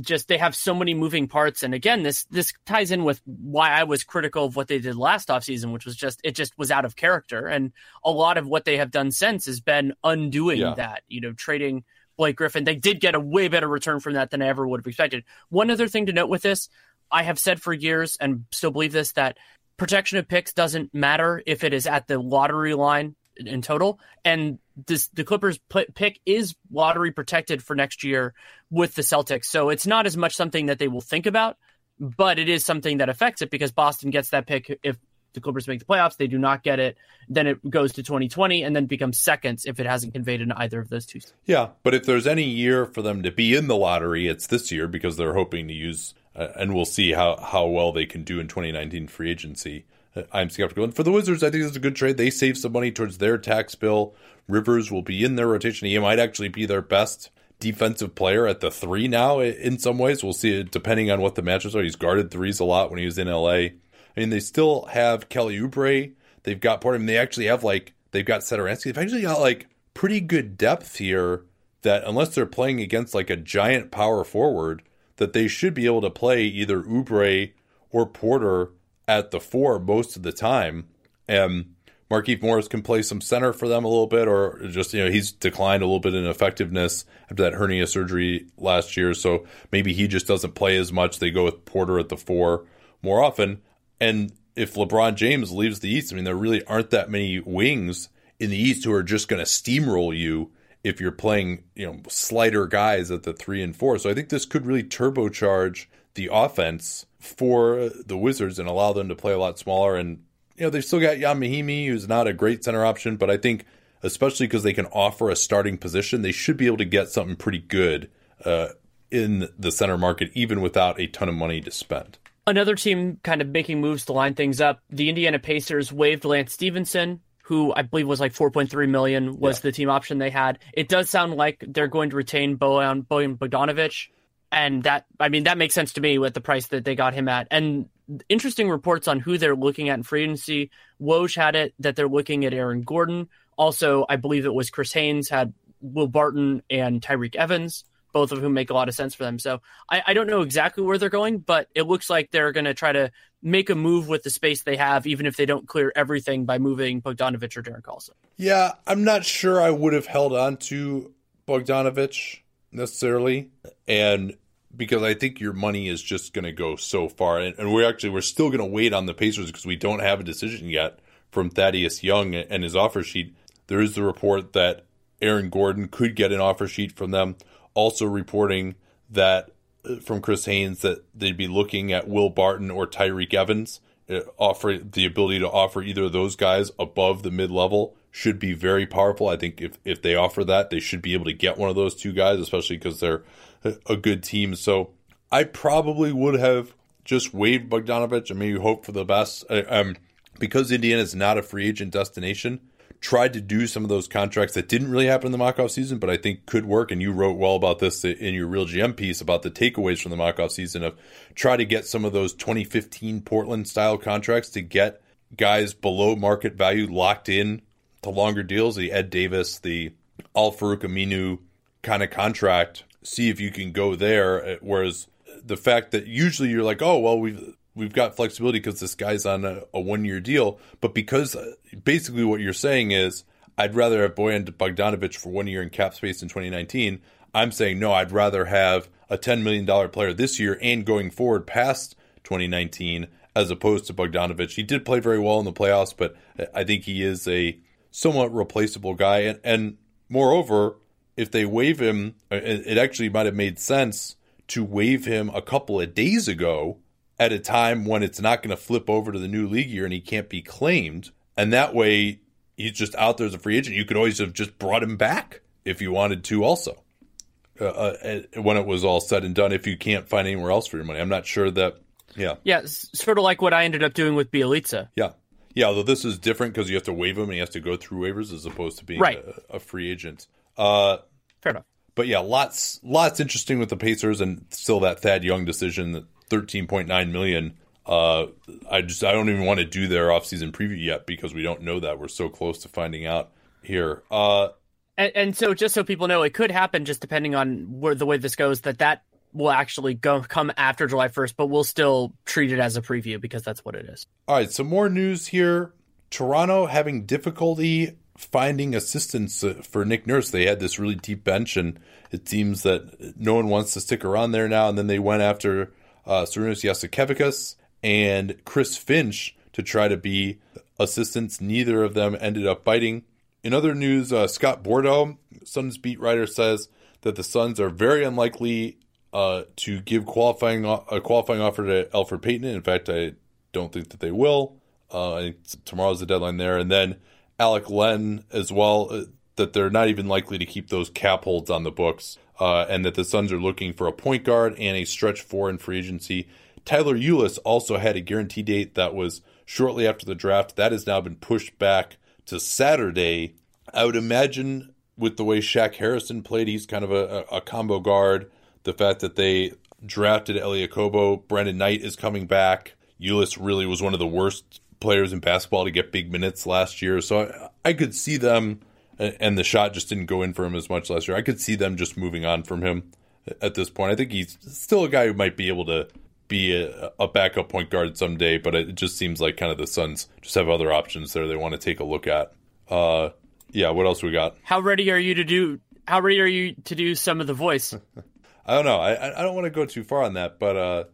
[SPEAKER 2] Just they have so many moving parts, and again, this this ties in with why I was critical of what they did last offseason, which was just it just was out of character, and a lot of what they have done since has been undoing yeah. that. You know, trading Blake Griffin, they did get a way better return from that than I ever would have expected. One other thing to note with this, I have said for years and still believe this that protection of picks doesn't matter if it is at the lottery line in total. And this the Clippers pick is lottery protected for next year with the Celtics. So it's not as much something that they will think about, but it is something that affects it because Boston gets that pick if the Clippers make the playoffs. They do not get it. Then it goes to 2020 and then becomes seconds if it hasn't conveyed in either of those two.
[SPEAKER 1] Yeah, but if there's any year for them to be in the lottery, it's this year because they're hoping to use, uh, and we'll see how, how well they can do in 2019 free agency. Uh, I'm skeptical. And for the Wizards, I think it's a good trade. They save some money towards their tax bill. Rivers will be in their rotation. He might actually be their best defensive player at the three now in some ways. We'll see it depending on what the matches are. He's guarded threes a lot when he was in LA. I mean, they still have Kelly Oubre. They've got part of him. They actually have like, they've got Satoransky. They've actually got like pretty good depth here that unless they're playing against like a giant power forward, that they should be able to play either Oubre or Porter at the four most of the time. Um, and Markieff Morris can play some center for them a little bit, or just, you know, he's declined a little bit in effectiveness after that hernia surgery last year. So maybe he just doesn't play as much. They go with Porter at the four more often. And if LeBron James leaves the East, I mean, there really aren't that many wings in the East who are just going to steamroll you if you're playing, you know, slighter guys at the three and four. So I think this could really turbocharge the offense for the Wizards and allow them to play a lot smaller. And, you know, they've still got Ian Mahinmi, who's not a great center option, but I think, especially because they can offer a starting position, they should be able to get something pretty good uh, in the center market, even without a ton of money to spend.
[SPEAKER 2] Another team kind of making moves to line things up. The Indiana Pacers waived Lance Stephenson, who I believe was like 4.3 million was yeah. the team option they had. It does sound like they're going to retain Bojan Bogdanovic, and that I mean that makes sense to me with the price that they got him at. And interesting reports on who they're looking at in free agency. Woj had it that they're looking at Aaron Gordon. Also, I believe it was Chris Haynes had Will Barton and Tyreke Evans, both of whom make a lot of sense for them. So I, I don't know exactly where they're going, but it looks like they're going to try to make a move with the space they have, even if they don't clear everything by moving Bogdanovich or Darren Collison.
[SPEAKER 1] Yeah, I'm not sure I would have held on to Bogdanovich necessarily, and because I think your money is just going to go so far, and, and we're actually we're still going to wait on the Pacers because we don't have a decision yet from Thaddeus Young and his offer sheet. There is the report that Aaron Gordon could get an offer sheet from them. Also reporting that uh, from Chris Haynes that they'd be looking at Will Barton or Tyreke Evans, uh, offer the ability to offer either of those guys above the mid level should be very powerful. I think if, if they offer that, they should be able to get one of those two guys, especially because they're a good team. So I probably would have just waived Bogdanovic and maybe hope for the best. Um, because Indiana is not a free agent destination, tried to do some of those contracts that didn't really happen in the mock-off season, but I think could work. And you wrote well about this in your RealGM piece about the takeaways from the mock-off season of try to get some of those 2015 Portland style contracts to get guys below market value locked in to longer deals, the Ed Davis, the Al-Farouq Aminu kind of contract, see if you can go there. Whereas the fact that usually you're like, oh, well, we've we've got flexibility because this guy's on a, a one year deal, but because uh, basically what you're saying is, I'd rather have Bojan Bogdanovich for one year in cap space in 2019. I'm saying no, I'd rather have a $10 million player this year and going forward past 2019 as opposed to Bogdanovich. He did play very well in the playoffs, but I think he is a somewhat replaceable guy. And, and moreover, if they waive him, uh, it actually might have made sense to waive him a couple of days ago at a time when it's not going to flip over to the new league year and he can't be claimed. And that way, he's just out there as a free agent. You could always have just brought him back if you wanted to, also, uh, uh, when it was all said and done, if you can't find anywhere else for your money. I'm not sure that, yeah.
[SPEAKER 2] Yeah, sort of like what I ended up doing with Bjelica.
[SPEAKER 1] Yeah. Yeah, although this is different because you have to waive him and he has to go through waivers as opposed to being right. a, a, free agent. Uh,
[SPEAKER 2] Fair enough.
[SPEAKER 1] But yeah, lots lots interesting with the Pacers and still that Thad Young decision that 13.9 million. Uh, I just I don't even want to do their offseason preview yet because we don't know that we're so close to finding out here. Uh,
[SPEAKER 2] and, and so just so people know, it could happen just depending on where the way this goes that that will actually go come after July 1st, but we'll still treat it as a preview because that's what it is.
[SPEAKER 1] All right, some more news here. Toronto having difficulty finding assistants uh, for Nick Nurse. They had this really deep bench, and it seems that no one wants to stick around there now. And then they went after uh, Sarunas Jasikevičius and Chris Finch to try to be assistants. Neither of them ended up biting. In other news, uh, Scott Bordow, Suns beat writer, says that the Suns are very unlikely uh, to give qualifying a qualifying offer to Elfrid Payton. In fact, I don't think that they will. Uh, tomorrow's the deadline there, and then Alex Len as well. Uh, that they're not even likely to keep those cap holds on the books, uh, and that the Suns are looking for a point guard and a stretch four in free agency. Tyler Ulis also had a guarantee date that was shortly after the draft. That has now been pushed back to Saturday. I would imagine with the way Shaq Harrison played, he's kind of a, a combo guard the fact that they drafted Elie Okobo, Brandon Knight is coming back. Ulis really was one of the worst players in basketball to get big minutes last year, so I, I could see them. And the shot just didn't go in for him as much last year. I could see them just moving on from him at this point. I think he's still a guy who might be able to be a, a, backup point guard someday, but it just seems like kind of the Suns just have other options there they want to take a look at. Uh, yeah, what else we got?
[SPEAKER 2] How ready are you to do? How ready are you to do some of the voice? <laughs>
[SPEAKER 1] I don't know. I I don't want to go too far on that, but uh,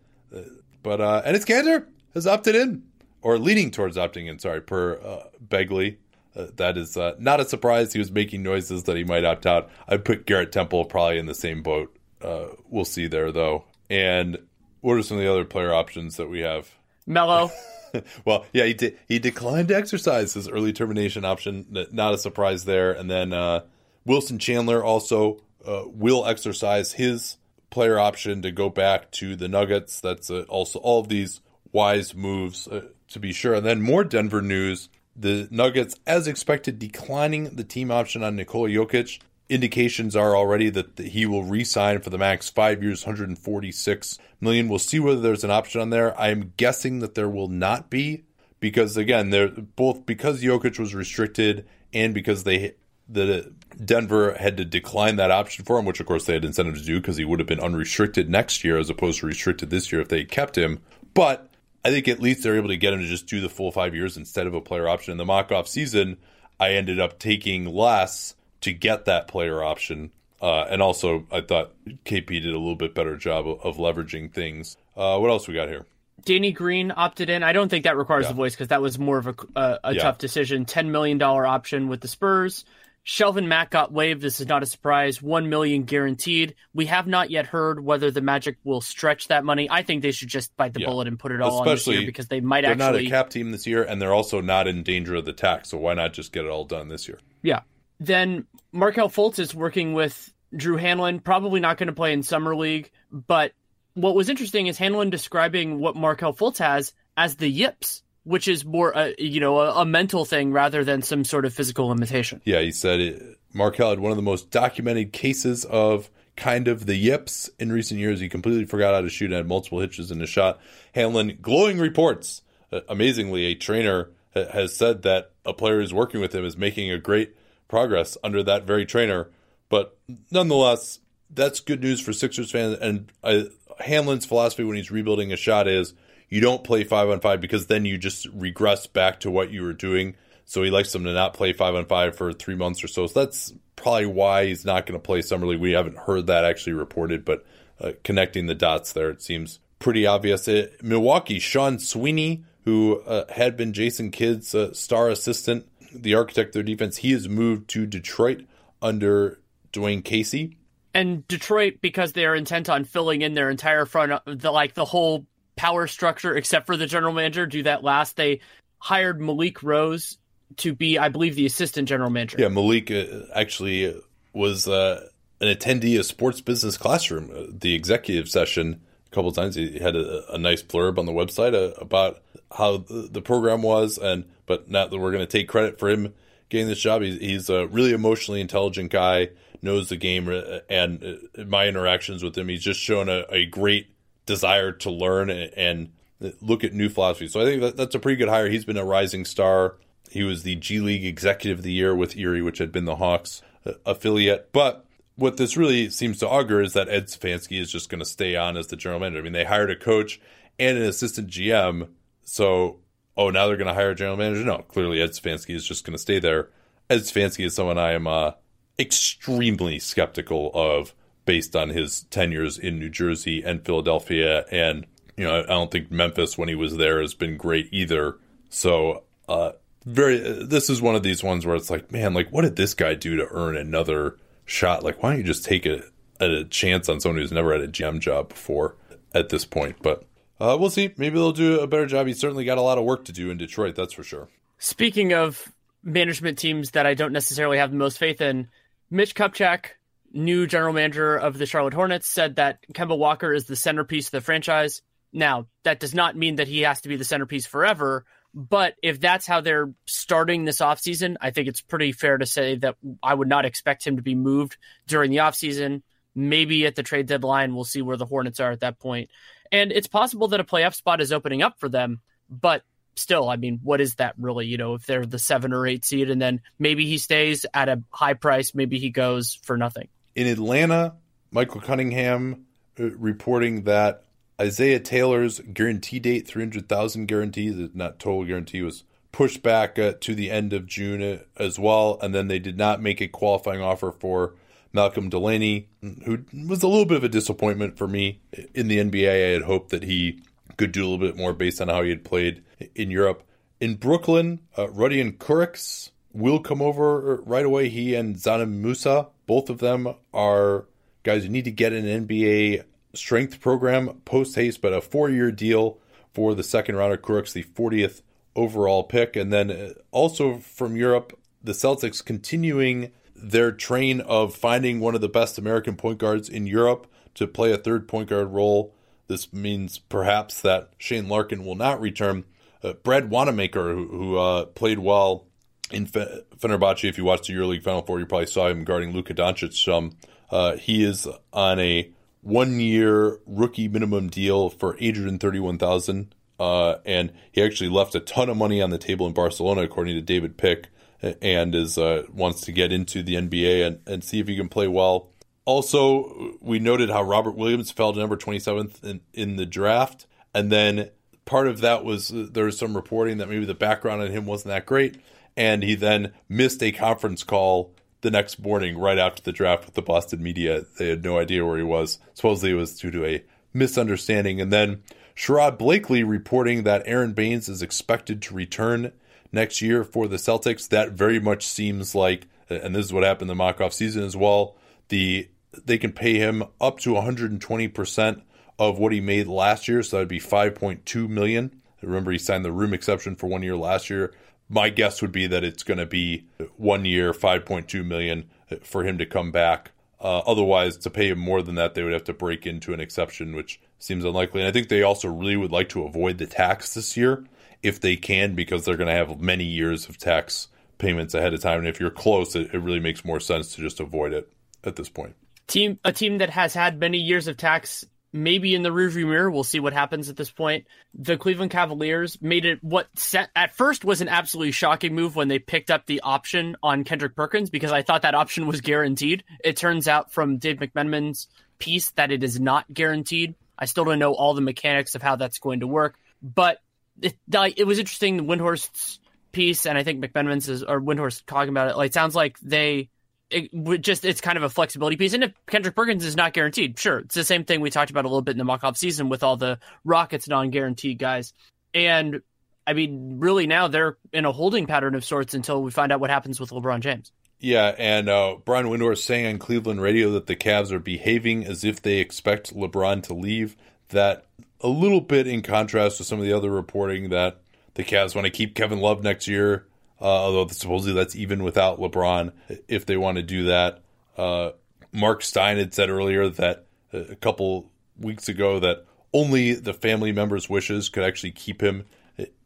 [SPEAKER 1] but uh, and it's Kanter has opted in or leaning towards opting in. Sorry, per uh, Begley. Uh, that is uh, not a surprise. He was making noises that he might opt out. I'd put Garrett Temple probably in the same boat. Uh, we'll see there though. And What are some of the other player options that we have?
[SPEAKER 2] Melo. <laughs> <laughs>
[SPEAKER 1] well, yeah, he de- he declined to exercise his early termination option. Not a surprise there. And then uh, Wilson Chandler also uh, will exercise his player option to go back to the Nuggets. That's uh, also all of these wise moves uh, to be sure. And then more Denver news. The Nuggets, as expected, declining the team option on Nikola Jokic. Indications are already that he will re-sign for the max five years, 146 million. We'll see whether there's an option on there. I'm guessing that there will not be because again, they're both because Jokic was restricted and because they the Denver had to decline that option for him, which of course they had incentive to do because he would have been unrestricted next year as opposed to restricted this year if they kept him. But I think at least they're able to get him to just do the full five years instead of a player option. In the mock off season, I ended up taking less to get that player option. Uh, and also, I thought KP did a little bit better job of, of leveraging things. Uh, what else we got here?
[SPEAKER 2] Danny Green opted in. I don't think that requires yeah. voice because that was more of a, a, a yeah. tough decision. $10 million option with the Spurs. Shelvin Mack got waived. This is not a surprise. One million guaranteed. We have not yet heard whether the Magic will stretch that money. I think they should just bite the yeah. bullet and put it all Especially, on this year because they might
[SPEAKER 1] they're
[SPEAKER 2] actually.
[SPEAKER 1] They're not a cap team this year, and they're also not in danger of the tax. So why not just get it all done this year?
[SPEAKER 2] Yeah. Then Markelle Fultz is working with Drew Hanlen. Probably not going to play in summer league, but what was interesting is Hanlen describing what Markelle Fultz has as the yips which is more, uh, you know, a, a, mental thing rather than some sort of physical limitation.
[SPEAKER 1] Yeah, he said it, had one of the most documented cases of kind of the yips in recent years. He completely forgot how to shoot and had multiple hitches in the shot. Hanlen, glowing reports. Uh, amazingly, a trainer ha- has said that a player who's working with him is making a great progress under that very trainer. But nonetheless, that's good news for Sixers fans. And uh, Hanlen's philosophy when he's rebuilding a shot is – you don't play five on five because then you just regress back to what you were doing. So he likes them to not play five on five for three months or so. So that's probably why he's not going to play summer league. We haven't heard that actually reported, but uh, connecting the dots there, it seems pretty obvious. It, uh, Milwaukee, Sean Sweeney, who uh, had been Jason Kidd's uh, star assistant, the architect of their defense, he has moved to Detroit under Dwane Casey.
[SPEAKER 2] And Detroit, because they are intent on filling in their entire front, uh, the, like the whole power structure except for the general manager do that last. They hired Malik Rose to be, I believe, the assistant general manager.
[SPEAKER 1] Yeah, Malik uh, actually was uh, an attendee of Sports Business Classroom, uh, the executive session. A couple times he had a, a nice blurb on the website uh, about how the, program was, and but not that we're going to take credit for him getting this job. He's, he's a really emotionally intelligent guy, knows the game, uh, and uh, my interactions with him, he's just shown a, a great desire to learn and look at new philosophies. So I think that, that's a pretty good hire. He's been a rising star. He was the G League Executive of the Year with Erie, which had been the Hawks uh, affiliate. But what this really seems to augur is that Ed Stefanski is just going to stay on as the general manager. I mean, they hired a coach and an assistant GM. So, oh, now they're going to hire a general manager? No, clearly Ed Stefanski is just going to stay there. Ed Stefanski is someone I am uh, extremely skeptical of based on his tenures in New Jersey and Philadelphia. And, you know, I don't think Memphis when he was there has been great either. So, uh, very, this is one of these ones where it's like, man, like, what did this guy do to earn another shot? Like, why don't you just take a, a chance on someone who's never had a GM job before at this point? But uh, we'll see. Maybe they'll do a better job. He's certainly got a lot of work to do in Detroit, that's for sure.
[SPEAKER 2] Speaking of management teams that I don't necessarily have the most faith in, Mitch Kupchak new general manager of the Charlotte Hornets, said that Kemba Walker is the centerpiece of the franchise. Now, that does not mean that he has to be the centerpiece forever, but if that's how they're starting this offseason, I think it's pretty fair to say that I would not expect him to be moved during the offseason. Maybe at the trade deadline, we'll see where the Hornets are at that point. And it's possible that a playoff spot is opening up for them, but still, I mean, what is that really? You know, if they're the seven or eight seed and then maybe he stays at a high price, maybe he goes for nothing.
[SPEAKER 1] In Atlanta, Michael Cunningham uh, reporting that Isaiah Taylor's guarantee date, 300,000 guarantees, not total guarantee, was pushed back uh, to the end of June uh, as well. And then they did not make a qualifying offer for Malcolm Delaney, who was a little bit of a disappointment for me in the NBA. I had hoped that he could do a little bit more based on how he had played in Europe. In Brooklyn, uh, Rodion Kurucs will come over right away. He and Dzanan Musa, both of them are guys who need to get an NBA strength program post haste, but a four year deal for the second rounder Kurucs, the 40th overall pick. And then uh, also from Europe, the Celtics continuing their train of finding one of the best American point guards in Europe to play a third point guard role. This means perhaps that Shane Larkin will not return. Uh, Brad Wanamaker, who, who uh, played well in Fe- Fenerbahce, if you watched the EuroLeague Final Four, you probably saw him guarding Luka Doncic some. Uh, he is on a one-year rookie minimum deal for eight hundred thirty-one thousand, uh, and he actually left a ton of money on the table in Barcelona, according to David Pick, and is uh, wants to get into the NBA and, and see if he can play well. Also, we noted how Robert Williams fell to number 27th in, in the draft. And then part of that was uh, there was some reporting that maybe the background on him wasn't that great. And he then missed a conference call the next morning right after the draft with the Boston media. They had no idea where he was. Supposedly it was due to a misunderstanding. And then Sherrod Blakely reporting that Aron Baynes is expected to return next year for the Celtics. That very much seems like, and this is what happened the mock off season as well. The they can pay him up to 120% of what he made last year, so that'd be 5.2 million. Remember, he signed the room exception for one year last year. My guess would be that it's going to be one year, 5.2 million for him to come back. Uh, otherwise, to pay him more than that, they would have to break into an exception, which seems unlikely. And I think they also really would like to avoid the tax this year if they can, because they're going to have many years of tax payments ahead of time. And if you're close, it, it really makes more sense to just avoid it at this point
[SPEAKER 2] team a team that has had many years of tax maybe in the rearview mirror. We'll see what happens at this point. The Cleveland Cavaliers made it what set at first was an absolutely shocking move when they picked up the option on Kendrick Perkins because I thought that option was guaranteed. It turns out from Dave McMenamin's piece that it is not guaranteed. I still don't know all the mechanics of how that's going to work, but it, it was interesting. Windhorst's piece, and I think McMenamin's is or Windhorst talking about it. Like, it sounds like they it just it's kind of a flexibility piece. And if Kendrick Perkins is not guaranteed, sure, it's the same thing we talked about a little bit in the mock off season with all the Rockets non guaranteed guys. And I mean, really now they're in a holding pattern of sorts until we find out what happens with LeBron James.
[SPEAKER 1] Yeah, and uh, Brian Windhorst saying on Cleveland radio that the Cavs are behaving as if they expect LeBron to leave. That a little bit in contrast to some of the other reporting that the Cavs want to keep Kevin Love next year uh, although supposedly that's even without LeBron if they want to do that. Uh, Marc Stein had said earlier that uh, a couple weeks ago that only the family members' wishes could actually keep him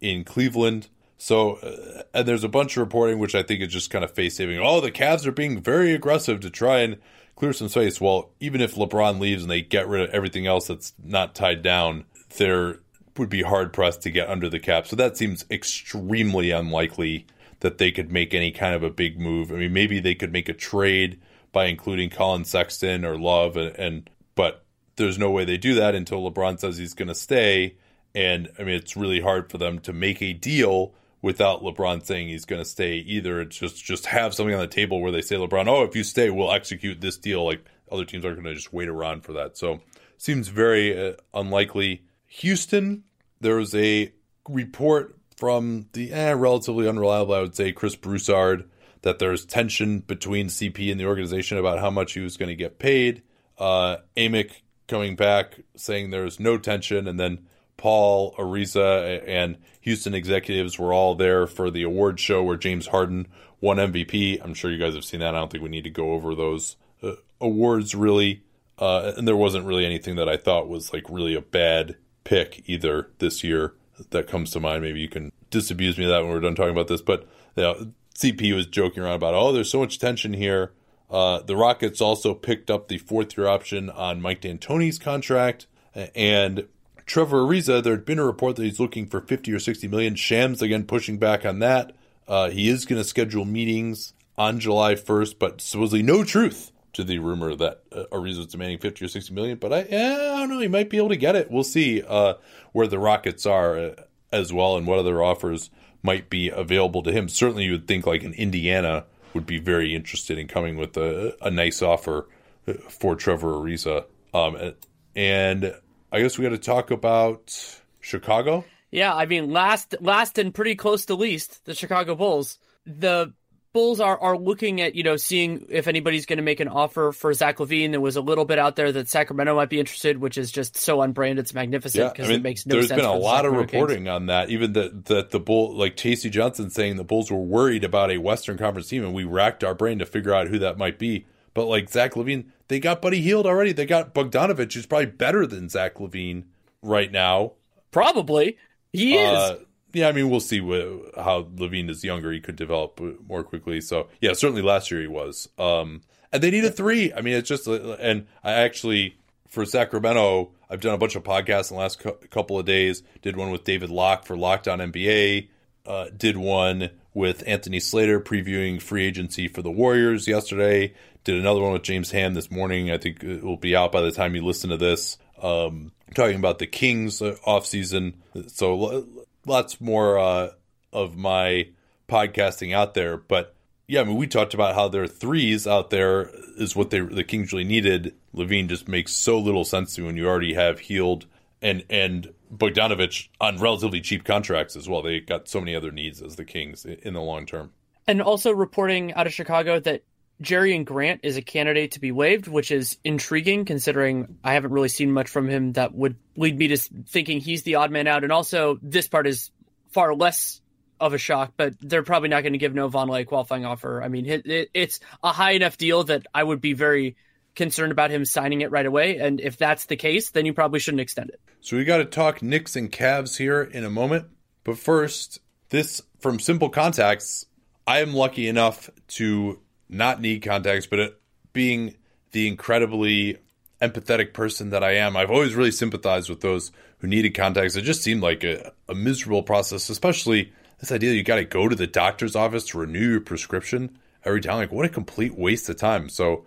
[SPEAKER 1] in Cleveland. So, uh, and there's a bunch of reporting which I think is just kind of face saving. Oh, the Cavs are being very aggressive to try and clear some space. Well, even if LeBron leaves and they get rid of everything else that's not tied down, there would be hard pressed to get under the cap. So that seems extremely unlikely that they could make any kind of a big move. I mean, maybe they could make a trade by including Collin Sexton or Love, and, and but there's no way they do that until LeBron says he's going to stay. And I mean, it's really hard for them to make a deal without LeBron saying he's going to stay either. It's just just have something on the table where they say LeBron, oh, if you stay, we'll execute this deal. Like other teams aren't going to just wait around for that. So seems very uh, unlikely. Houston, there was a report from the eh, relatively unreliable, I would say, Chris Broussard, that there's tension between CP and the organization about how much he was going to get paid. Uh, Amick coming back saying there's no tension, and then Paul, Ariza, and Houston executives were all there for the award show where James Harden won MVP. I'm sure you guys have seen that. I don't think we need to go over those uh, awards really. Uh, and there wasn't really anything that I thought was like really a bad pick either this year that comes to mind. Maybe you can disabuse me of that when we're done talking about this. But you know, CP was joking around about, oh, there's so much tension here. Uh, the Rockets also picked up the fourth year option on Mike D'Antoni's contract. And Trevor Ariza, there had been a report that he's looking for 50 or 60 million. Shams, again, pushing back on that. Uh, he is going to schedule meetings on July 1st, but supposedly no truth to the rumor that uh, Ariza was demanding 50 or 60 million. But I, yeah, I don't know. He might be able to get it. We'll see uh, where the Rockets are. Uh, as well and what other offers might be available to him. Certainly, you would think like an Indiana would be very interested in coming with a, a nice offer uh, for Trevor Ariza. Um, and I guess we got to talk about Chicago.
[SPEAKER 2] Yeah, I mean, last last and pretty close to least, the Chicago Bulls. The Bulls are, are looking at, you know, seeing if anybody's going to make an offer for Zach LaVine. There was a little bit out there that Sacramento might be interested, which is just so unbranded. It's magnificent because
[SPEAKER 1] I mean,
[SPEAKER 2] it makes no
[SPEAKER 1] there's
[SPEAKER 2] sense.
[SPEAKER 1] been a lot of reporting
[SPEAKER 2] Kings.
[SPEAKER 1] on that. Even that that the Bull, like K.C. Johnson, saying the Bulls were worried about a Western Conference team, and we racked our brain to figure out who that might be. But like Zach LaVine, they got Buddy Hield already. They got Bogdanovich, who's probably better than Zach LaVine right now.
[SPEAKER 2] Probably. He is.
[SPEAKER 1] Uh, yeah, I mean, we'll see how LaVine is younger. He could develop more quickly. So, yeah, certainly last year he was. Um, and they need a three. I mean, it's just, and I actually, for Sacramento, I've done a bunch of podcasts in the last cu- couple of days. Did one with David Locke for Lockdown NBA. Uh, did one with Anthony Slater previewing free agency for the Warriors yesterday. Did another one with James Ham this morning. I think it will be out by the time you listen to this. Um, talking about the Kings offseason. So lots more uh, of my podcasting out there. But yeah, I mean, we talked about how their threes out there is what they the Kings really needed. LaVine just makes so little sense to when you already have Hield and and Bogdanovich on relatively cheap contracts as well. They got so many other needs as the Kings in the long term.
[SPEAKER 2] And also reporting out of Chicago that Jerian Grant is a candidate to be waived, which is intriguing considering I haven't really seen much from him that would lead me to thinking he's the odd man out. And also, this part is far less of a shock, but they're probably not going to give Noah Vonleh a qualifying offer. I mean, it, it, it's a high enough deal that I would be very concerned about him signing it right away. And if that's the case, then you probably shouldn't extend it.
[SPEAKER 1] So we got to talk Knicks and Cavs here in a moment. But first, this from Simple Contacts. I am lucky enough to not need contacts, but it, being the incredibly empathetic person that I am, I've always really sympathized with those who needed contacts. It just seemed like a, a miserable process, especially this idea you got to go to the doctor's office to renew your prescription every time. Like, what a complete waste of time. So,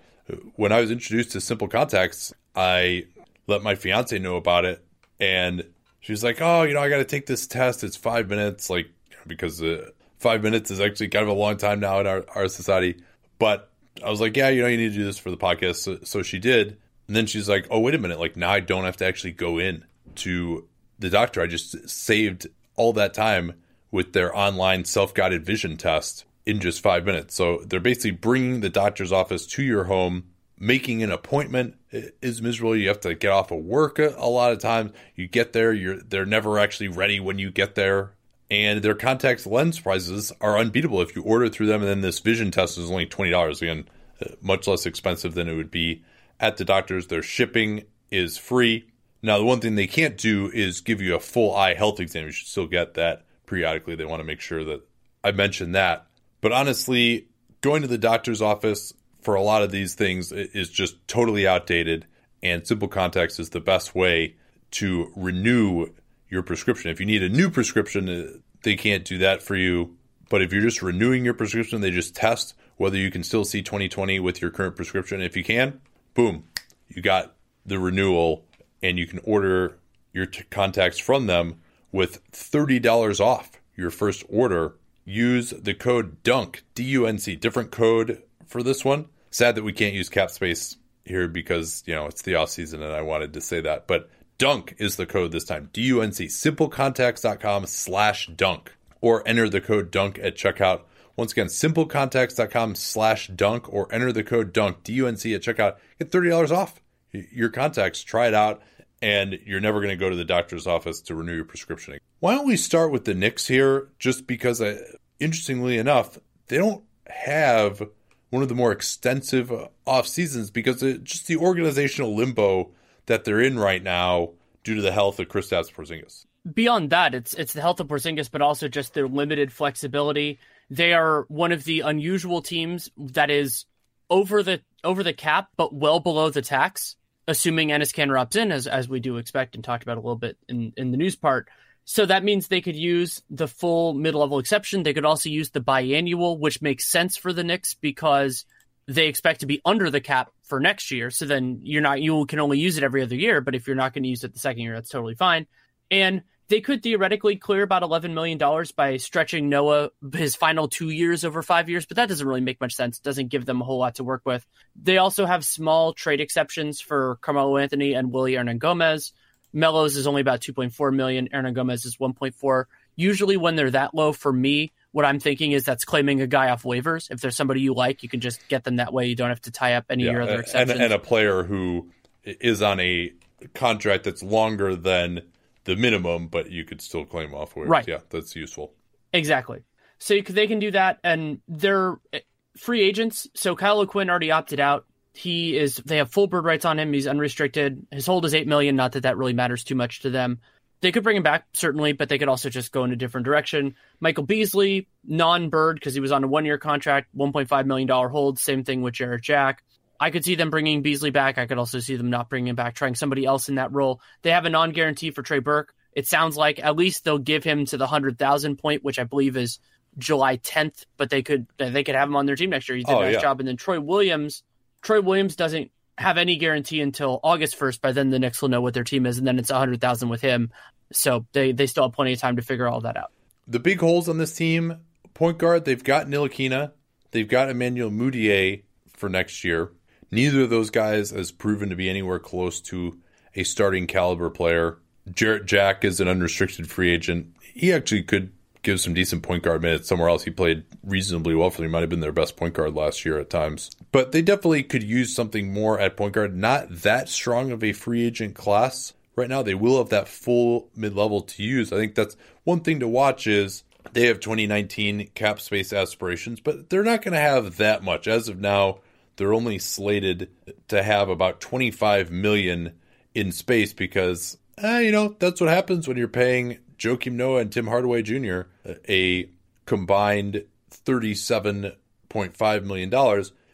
[SPEAKER 1] when I was introduced to Simple Contacts, I let my fiance know about it, and she was like, "Oh, you know, I got to take this test. It's five minutes, like because uh, five minutes is actually kind of a long time now in our, our society." But I was like, "Yeah, you know, you need to do this for the podcast." So, so she did, and then she's like, "Oh, wait a minute! Like now I don't have to actually go in to the doctor. I just saved all that time with their online self-guided vision test." in just five minutes. So they're basically bringing the doctor's office to your home. Making an appointment is miserable. You have to get off of work a, a lot of times. You get there, you're they're never actually ready when you get there. And their contact lens prices are unbeatable if you order through them. And then this vision test is only twenty dollars again, uh, much less expensive than it would be at the doctor's. Their shipping is free. Now, the one thing they can't do is give you a full eye health exam. You should still get that periodically. They want to make sure that I mentioned that. But honestly, going to the doctor's office for a lot of these things is just totally outdated. And Simple Contacts is the best way to renew your prescription. If you need a new prescription, uh, they can't do that for you. But if you're just renewing your prescription, they just test whether you can still see 2020 with your current prescription. If you can, boom, you got the renewal and you can order your t- contacts from them with $30 off your first order use the code DUNK, D U N C, different code for this one. Sad that we can't use cap space here because, you know, it's the off season and I wanted to say that. But DUNK is the code this time. D U N C, simplecontacts.com slash dunk, or enter the code DUNK at checkout. Once again, simplecontacts.com slash dunk, or enter the code DUNK, D U N C at checkout. Get $30 off your contacts. Try it out and you're never going to go to the doctor's office to renew your prescription. Why don't we start with the Knicks here? Just because, I, interestingly enough, they don't have one of the more extensive off seasons because it, just the organizational limbo that they're in right now due to the health of Kristaps Porzingis.
[SPEAKER 2] Beyond that, it's it's the health of Porzingis, but also just their limited flexibility. They are one of the unusual teams that is over the over the cap, but well below the tax assuming Enes Kanter opts in, as as we do expect and talked about a little bit in, in the news part. So that means they could use the full mid level exception. They could also use the biannual, which makes sense for the Knicks because they expect to be under the cap for next year. So then you're not you can only use it every other year. But if you're not going to use it the second year, that's totally fine. And they could theoretically clear about $11 million by stretching Noah his final two years over five years, but that doesn't really make much sense. It doesn't give them a whole lot to work with. They also have small trade exceptions for Carmelo Anthony and Willie Hernangomez. Melo's is only about 2.4 million. Hernangomez is 1.4. Usually when they're that low for me, What I'm thinking is that's claiming a guy off waivers. If there's somebody you like, you can just get them that way. You don't have to tie up any yeah, of your other exceptions.
[SPEAKER 1] And, and a player who is on a contract that's longer than the minimum, but you could still claim off waivers. Right. Yeah, that's useful.
[SPEAKER 2] Exactly. So they can do that, and they're eh, free agents. So Kyle O'Quinn already opted out. He is. They have full bird rights on him. He's unrestricted. His hold is eight million. Not that that really matters too much to them. They could bring him back certainly, but they could also just go in a different direction. Michael Beasley, non-bird because he was on a one-year contract, one point five million dollar hold. Same thing with Jarrett Jack. I could see them bringing Beasley back. I could also see them not bringing him back, trying somebody else in that role. They have a non-guarantee for Trey Burke. It sounds like at least they'll give him to the hundred thousand point, which I believe is July 10th. But they could they could have him on their team next year. He did oh, a nice yeah. job. And then Troy Williams, Troy Williams doesn't have any guarantee until August 1st. By then, the Knicks will know what their team is, and then it's a hundred thousand with him. So they they still have plenty of time to figure all that out.
[SPEAKER 1] The big holes on this team: point guard, they've got Ntilikina, they've got Emmanuel Mudiay for next year. Neither of those guys has proven to be anywhere close to a starting caliber player. Jarrett Jack is an unrestricted free agent. He actually could give some decent point guard minutes somewhere else. He played reasonably well for them. He might have been their best point guard last year at times. But they definitely could use something more at point guard. Not that strong of a free agent class right now. They will have that full mid level to use. I think that's one thing to watch is they have 2019 cap space aspirations, but they're not going to have that much. As of now, they're only slated to have about 25 million in space because uh, you know, that's what happens when you're paying Joakim Noah and Tim Hardaway Jr. a combined $37.5 million.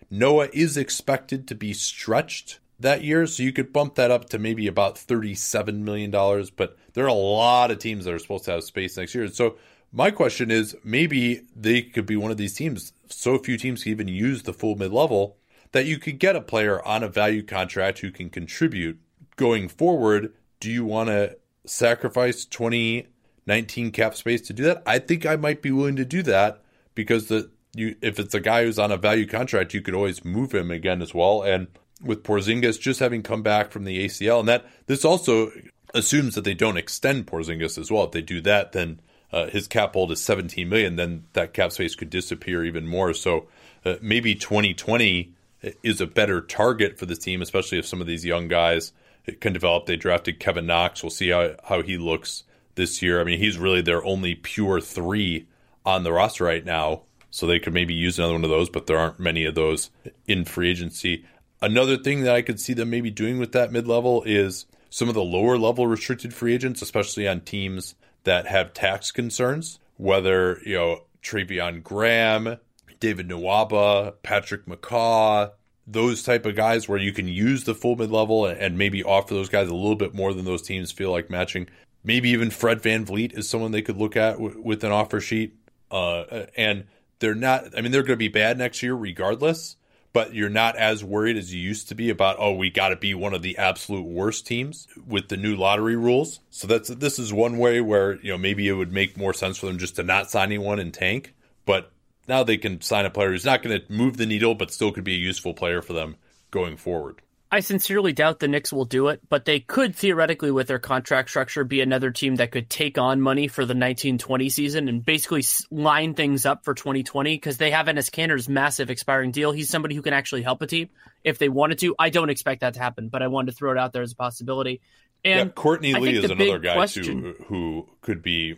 [SPEAKER 1] Noah is expected to be stretched that year, so you could bump that up to maybe about $37 million. But there are a lot of teams that are supposed to have space next year. So my question is maybe they could be one of these teams. So few teams can even use the full mid level that you could get a player on a value contract who can contribute going forward do you want to sacrifice 2019 cap space to do that? I think I might be willing to do that because the you if it's a guy who's on a value contract, you could always move him again as well. And with Porzingis just having come back from the ACL, and that this also assumes that they don't extend Porzingis as well. If they do that, then uh, his cap hold is 17 million. Then that cap space could disappear even more. So uh, maybe 2020 is a better target for the team, especially if some of these young guys can develop. They drafted Kevin Knox. We'll see how, how he looks this year. I mean, he's really their only pure three on the roster right now. So they could maybe use another one of those, but there aren't many of those in free agency. Another thing that I could see them maybe doing with that mid level is some of the lower level restricted free agents, especially on teams that have tax concerns, whether, you know, Treveon Graham, David Nwaba, Patrick McCaw, those type of guys where you can use the full mid level and maybe offer those guys a little bit more than those teams feel like matching. Maybe even Fred VanVleet is someone they could look at w- with an offer sheet. Uh, and they're not, I mean, they're going to be bad next year regardless, but you're not as worried as you used to be about, oh, we got to be one of the absolute worst teams with the new lottery rules. So that's, this is one way where, you know, maybe it would make more sense for them just to not sign anyone and tank. But now they can sign a player who's not going to move the needle, but still could be a useful player for them going forward.
[SPEAKER 2] I sincerely doubt the Knicks will do it, but they could theoretically, with their contract structure, be another team that could take on money for the 1920 season and basically line things up for 2020 because they have Enes Kanter's massive expiring deal. He's somebody who can actually help a team if they wanted to. I don't expect that to happen, but I wanted to throw it out there as a possibility. And
[SPEAKER 1] yeah, Courtney Lee is another guy question, too who could be,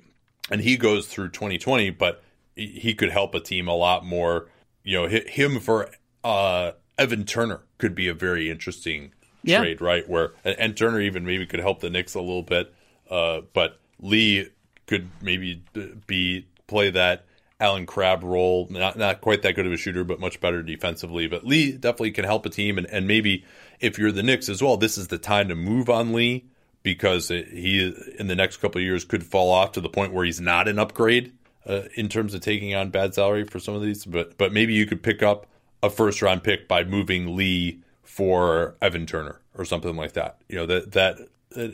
[SPEAKER 1] and he goes through 2020, but he could help a team a lot more. You know, him for uh, Evan Turner could be a very interesting yeah. trade, right? Where and Turner even maybe could help the Knicks a little bit, uh, but Lee could maybe be play that Allen Crabbe role. Not not quite that good of a shooter, but much better defensively. But Lee definitely can help a team, and, and maybe if you're the Knicks as well, this is the time to move on Lee because he in the next couple of years could fall off to the point where he's not an upgrade uh, in terms of taking on bad salary for some of these, but but maybe you could pick up a first round pick by moving Lee for Evan Turner or something like that. You know that that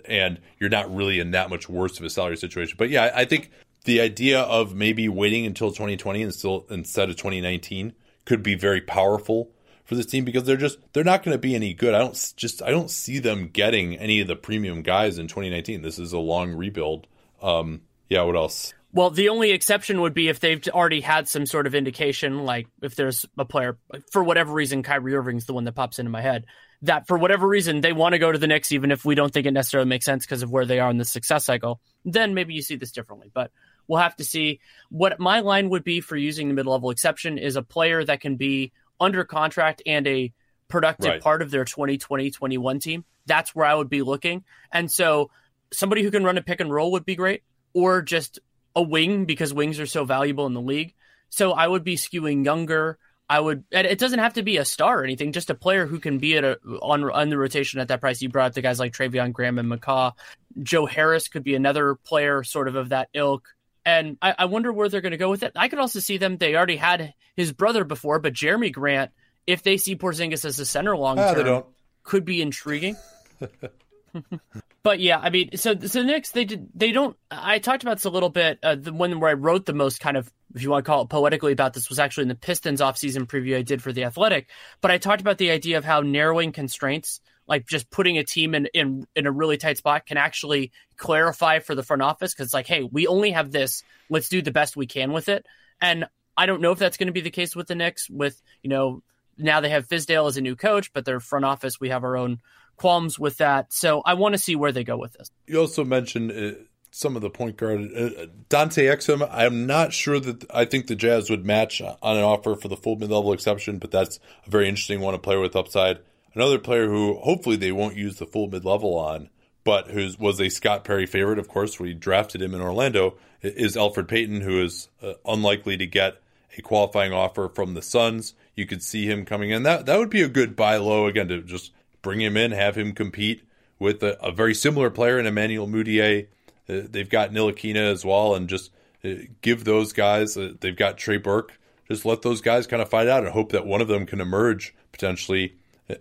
[SPEAKER 1] and you're not really in that much worse of a salary situation. But yeah, I think the idea of maybe waiting until 2020 and still instead of 2019 could be very powerful for this team because they're just they're not going to be any good. I don't just I don't see them getting any of the premium guys in 2019. This is a long rebuild. Um, yeah, what else?
[SPEAKER 2] Well, the only exception would be if they've already had some sort of indication, like if there's a player, for whatever reason, Kyrie Irving's the one that pops into my head, that for whatever reason they want to go to the Knicks, even if we don't think it necessarily makes sense because of where they are in the success cycle, then maybe you see this differently. But we'll have to see. What my line would be for using the mid level exception is a player that can be under contract and a productive
[SPEAKER 1] Right.
[SPEAKER 2] part of their 2020 21 team. That's where I would be looking. And so somebody who can run a pick and roll would be great, or just a wing because wings are so valuable in the league. So I would be skewing younger. I would. And it doesn't have to be a star or anything. Just a player who can be at a on on the rotation at that price. You brought up the guys like Treveon Graham and McCaw. Joe Harris could be another player, sort of of that ilk. And I, I wonder where they're going to go with it. I could also see them. They already had his brother before, but Jerami Grant. If they see Porzingis as a center long
[SPEAKER 1] Ah,
[SPEAKER 2] term, could be intriguing. <laughs> <laughs> but yeah, I mean, so so the Knicks they did they don't. I talked about this a little bit. Uh, the one where I wrote the most kind of, if you want to call it poetically about this, was actually in the Pistons offseason preview I did for the Athletic. But I talked about the idea of how narrowing constraints, like just putting a team in in in a really tight spot, can actually clarify for the front office because it's like, hey, we only have this. Let's do the best we can with it. And I don't know if that's going to be the case with the Knicks. With you know now they have Fizdale as a new coach, but their front office we have our own qualms with that. So I want to see where they go with this.
[SPEAKER 1] You also mentioned uh, some of the point guard uh, Dante Exum. I'm not sure that I think the Jazz would match on an offer for the full mid level exception, but that's a very interesting one. to play with upside. Another player who hopefully they won't use the full mid level on, but who was a Scott Perry favorite, of course. We drafted him in Orlando. Is Elfrid Payton, who is uh, unlikely to get a qualifying offer from the Suns. You could see him coming in. That that would be a good buy low again to just bring him in, have him compete with a, a very similar player in Emmanuel Mudiay. Uh, they've got Ntilikina as well, and just uh, give those guys. Uh, they've got Trey Burke. Just let those guys kind of fight out and hope that one of them can emerge potentially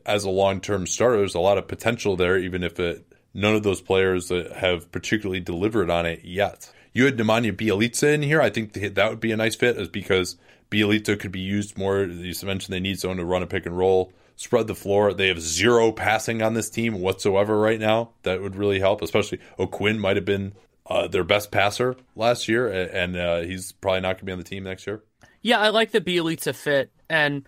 [SPEAKER 1] as a long term starter. There's a lot of potential there, even if it, none of those players uh, have particularly delivered on it yet. You had Nemanja Bjelica in here. I think that would be a nice fit, is because Bjelica could be used more. You mentioned they need someone to run a pick and roll, spread the floor. They have zero passing on this team whatsoever right now. That would really help, especially O'Quinn might have been uh, their best passer last year, and uh, he's probably not going to be on the team next year.
[SPEAKER 2] Yeah, I like the Bjelica fit, and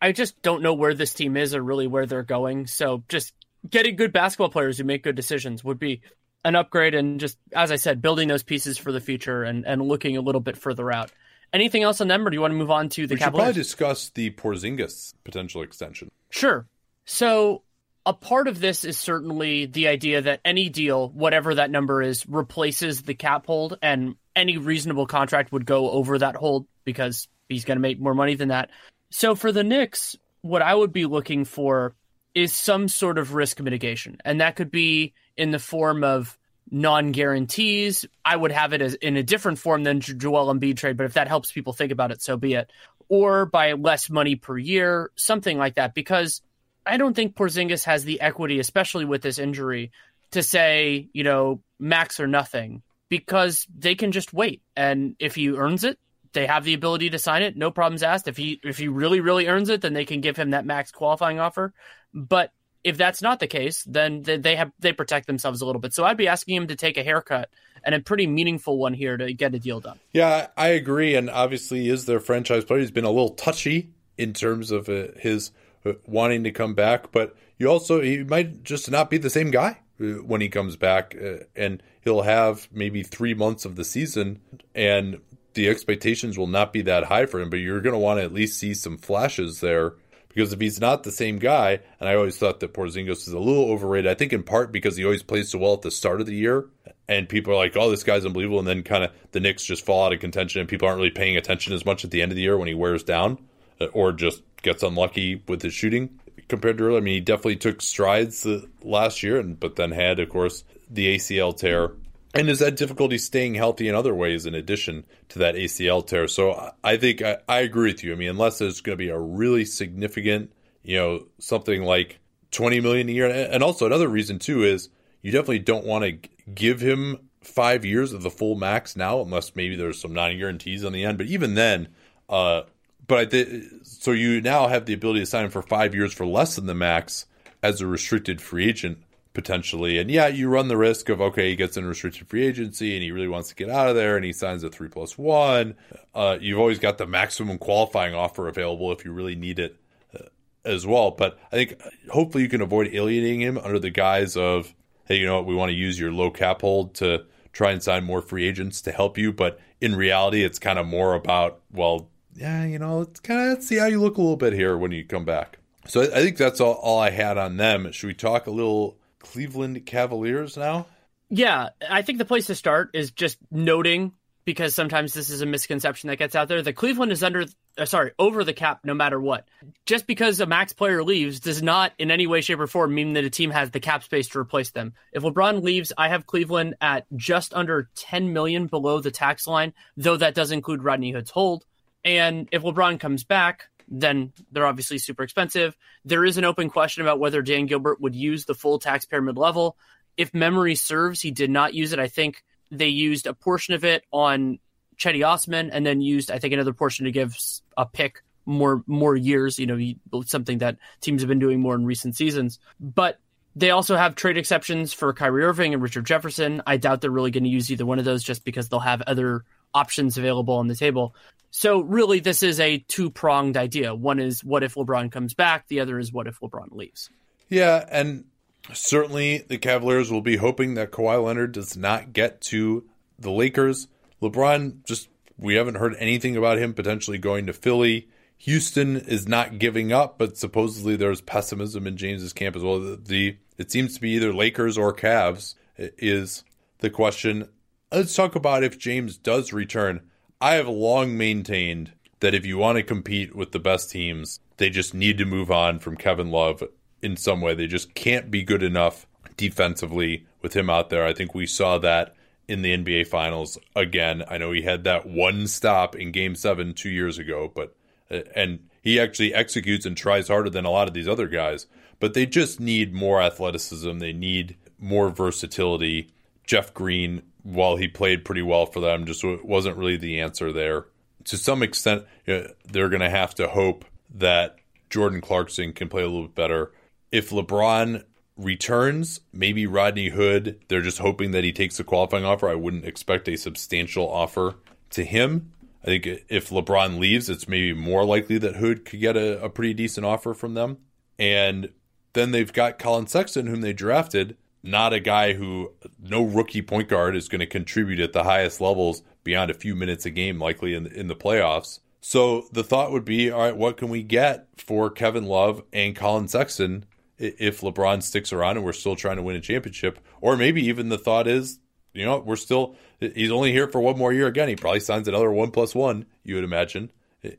[SPEAKER 2] I- just don't know where this team is or really where they're going. So just getting good basketball players who make good decisions would be an upgrade, and just as I said, building those pieces for the future and, and looking a little bit further out. Anything else on them, or do you want to move on to the
[SPEAKER 1] we should probably discuss the Porzingis potential extension.
[SPEAKER 2] Sure. So a part of this is certainly the idea that any deal, whatever that number is, replaces the cap hold, and any reasonable contract would go over that hold because he's going to make more money than that. So for the Knicks, what I would be looking for is some sort of risk mitigation, and that could be in the form of non-guarantees. I would have it as in a different form than Jo- Joel Embiid trade, but if that helps people think about it, so be it. Or by less money per year, something like that, because I don't think Porzingis has the equity, especially with this injury, to say, you know, max or nothing, because they can just wait. And if he earns it, they have the ability to sign it. No problems asked. If he if he really really earns it, then they can give him that max qualifying offer. But if that's not the case, then they, have they protect themselves a little bit. So I'd be asking him to take a haircut and a pretty meaningful one here to get a deal done.
[SPEAKER 1] Yeah, I agree. And obviously, is their franchise player. He's been a little touchy in terms of uh, his uh, wanting to come back, but you also he might just not be the same guy uh, when he comes back, and he'll have maybe three months of the season, and the expectations will not be that high for him. But you're going to want to at least see some flashes there. Because if he's not the same guy, and I always thought that Porzingis is a little overrated, I think in part because he always plays so well at the start of the year, and people are like, "Oh, this guy's unbelievable," and then kind of the Knicks just fall out of contention, and people aren't really paying attention as much at the end of the year when he wears down, uh, or just gets unlucky with his shooting compared to earlier. I mean, he definitely took strides uh, last year, and but then had, of course, the ACL tear, and has that difficulty staying healthy in other ways in addition to that ACL tear. So I- think I, I agree with you. I mean, unless there's going to be a really significant, you know, something like 20 million a year, and also another reason too is you definitely don't want to give him five years of the full max now, unless maybe there's some non guarantees on the end. But even then, uh, but I th- so you now have the ability to sign him for five years for less than the max as a restricted free agent potentially. And yeah, you run the risk of okay, he gets in restricted free agency and he really wants to get out of there and he signs a three plus one. Uh, you've always got the maximum qualifying offer available if you really need it uh, as well. But I think hopefully you can avoid alienating him under the guise of hey, you know what, we want to use your low cap hold to try and sign more free agents to help you. But in reality, it's kind of more about well, yeah, you know, let's kind of see how you look a little bit here when you come back. So I think that's all, all I had on them. Should we talk a little Cleveland Cavaliers now?
[SPEAKER 2] Yeah, I think the place to start is just noting because sometimes this is a misconception that gets out there that Cleveland is under uh, sorry, over the cap no matter what. Just because a max player leaves does not in any way shape or form mean that a team has the cap space to replace them. If LeBron leaves, I have Cleveland at just under 10 million below the tax line, though that does include Rodney Hood's hold. And if LeBron comes back, then they're obviously super expensive. There is an open question about whether Dan Gilbert would use the full taxpayer mid level. If memory serves, he did not use it. I think they used a portion of it on Cedi Osman and then used, I think, another portion to give a pick more more years. You know, something that teams have been doing more in recent seasons. But they also have trade exceptions for Kyrie Irving and Richard Jefferson. I doubt they're really going to use either one of those just because they'll have other options available on the table. So really, this is a two pronged idea. One is what if LeBron comes back. The other is what if LeBron leaves.
[SPEAKER 1] Yeah, and certainly the Cavaliers will be hoping that Kawhi Leonard does not get to the Lakers. LeBron just we haven't heard anything about him potentially going to Philly. Houston is not giving up, but supposedly there's pessimism in James's camp as well. The, the it seems to be either Lakers or Cavs is the question. Let's talk about if James does return. I have long maintained that if you want to compete with the best teams, they just need to move on from Kevin Love in some way. They just can't be good enough defensively with him out there. I think we saw that in the NBA Finals again. I know he had that one stop in Game 7 2 years ago, but uh, and he actually executes and tries harder than a lot of these other guys, but they just need more athleticism. They need more versatility. Jeff Green while he played pretty well for them, just wasn't really the answer there. To some extent, they're going to have to hope that Jordan Clarkson can play a little bit better. If LeBron returns, maybe Rodney Hood, they're just hoping that he takes a qualifying offer. I wouldn't expect a substantial offer to him. I think if LeBron leaves, it's maybe more likely that Hood could get a, a pretty decent offer from them. And then they've got Collin Sexton, whom they drafted not a guy who no rookie point guard is going to contribute at the highest levels beyond a few minutes a game, likely in in the playoffs. So the thought would be, all right, what can we get for Kevin Love and Collin Sexton if LeBron sticks around and we're still trying to win a championship? Or maybe even the thought is, you know, we're still he's only here for one more year again. He probably signs another one plus one, you would imagine,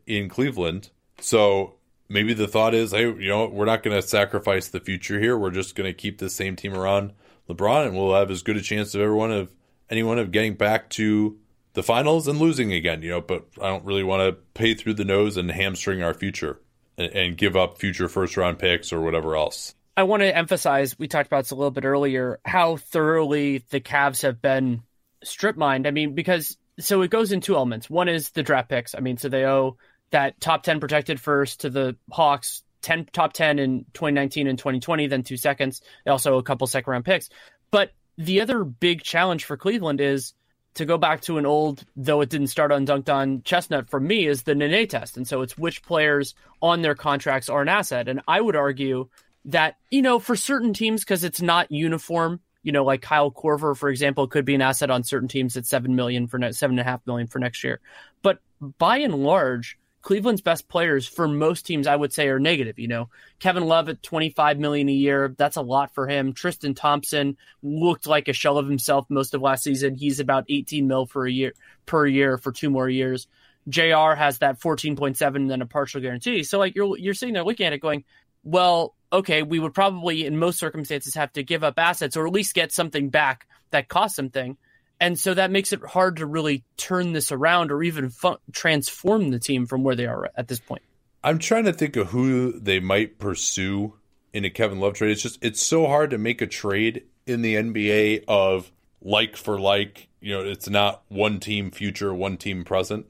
[SPEAKER 1] in Cleveland. So maybe the thought is, hey, you know, we're not going to sacrifice the future here. We're just going to keep the same team around LeBron, and we'll have as good a chance of everyone of anyone of getting back to the finals and losing again. You know, but I don't really want to pay through the nose and hamstring our future and, and give up future first round picks or whatever else.
[SPEAKER 2] I want to emphasize, we talked about this a little bit earlier, how thoroughly the Cavs have been strip mined. I mean, because so it goes in two elements. One is the draft picks. I mean, so they owe that top 10 protected first to the Hawks, 10 top 10 in 2019 and 2020, then two seconds, also a couple second round picks. But the other big challenge for Cleveland is to go back to an old, though it didn't start on dunked on chestnut for me, is the Nene test. And so it's which players on their contracts are an asset. And I would argue that, you know, for certain teams, because it's not uniform, you know, like Kyle Korver, for example, could be an asset on certain teams at seven million for ne- seven and a half million for next year. But by and large, Cleveland's best players for most teams, I would say, are negative. You know, Kevin Love at 25 million a year, that's a lot for him. Tristan Thompson looked like a shell of himself most of last season. He's about 18 mil for a year per year for two more years. JR has that 14.7 and then a partial guarantee. So like you're you're sitting there looking at it going, well, okay, we would probably in most circumstances have to give up assets or at least get something back that costs something. And so that makes it hard to really turn this around or even transform the team from where they are at this point.
[SPEAKER 1] I'm trying to think of who they might pursue in a Kevin Love trade. It's just it's so hard to make a trade in the NBA of like for like. You know, it's not one team future, one team present.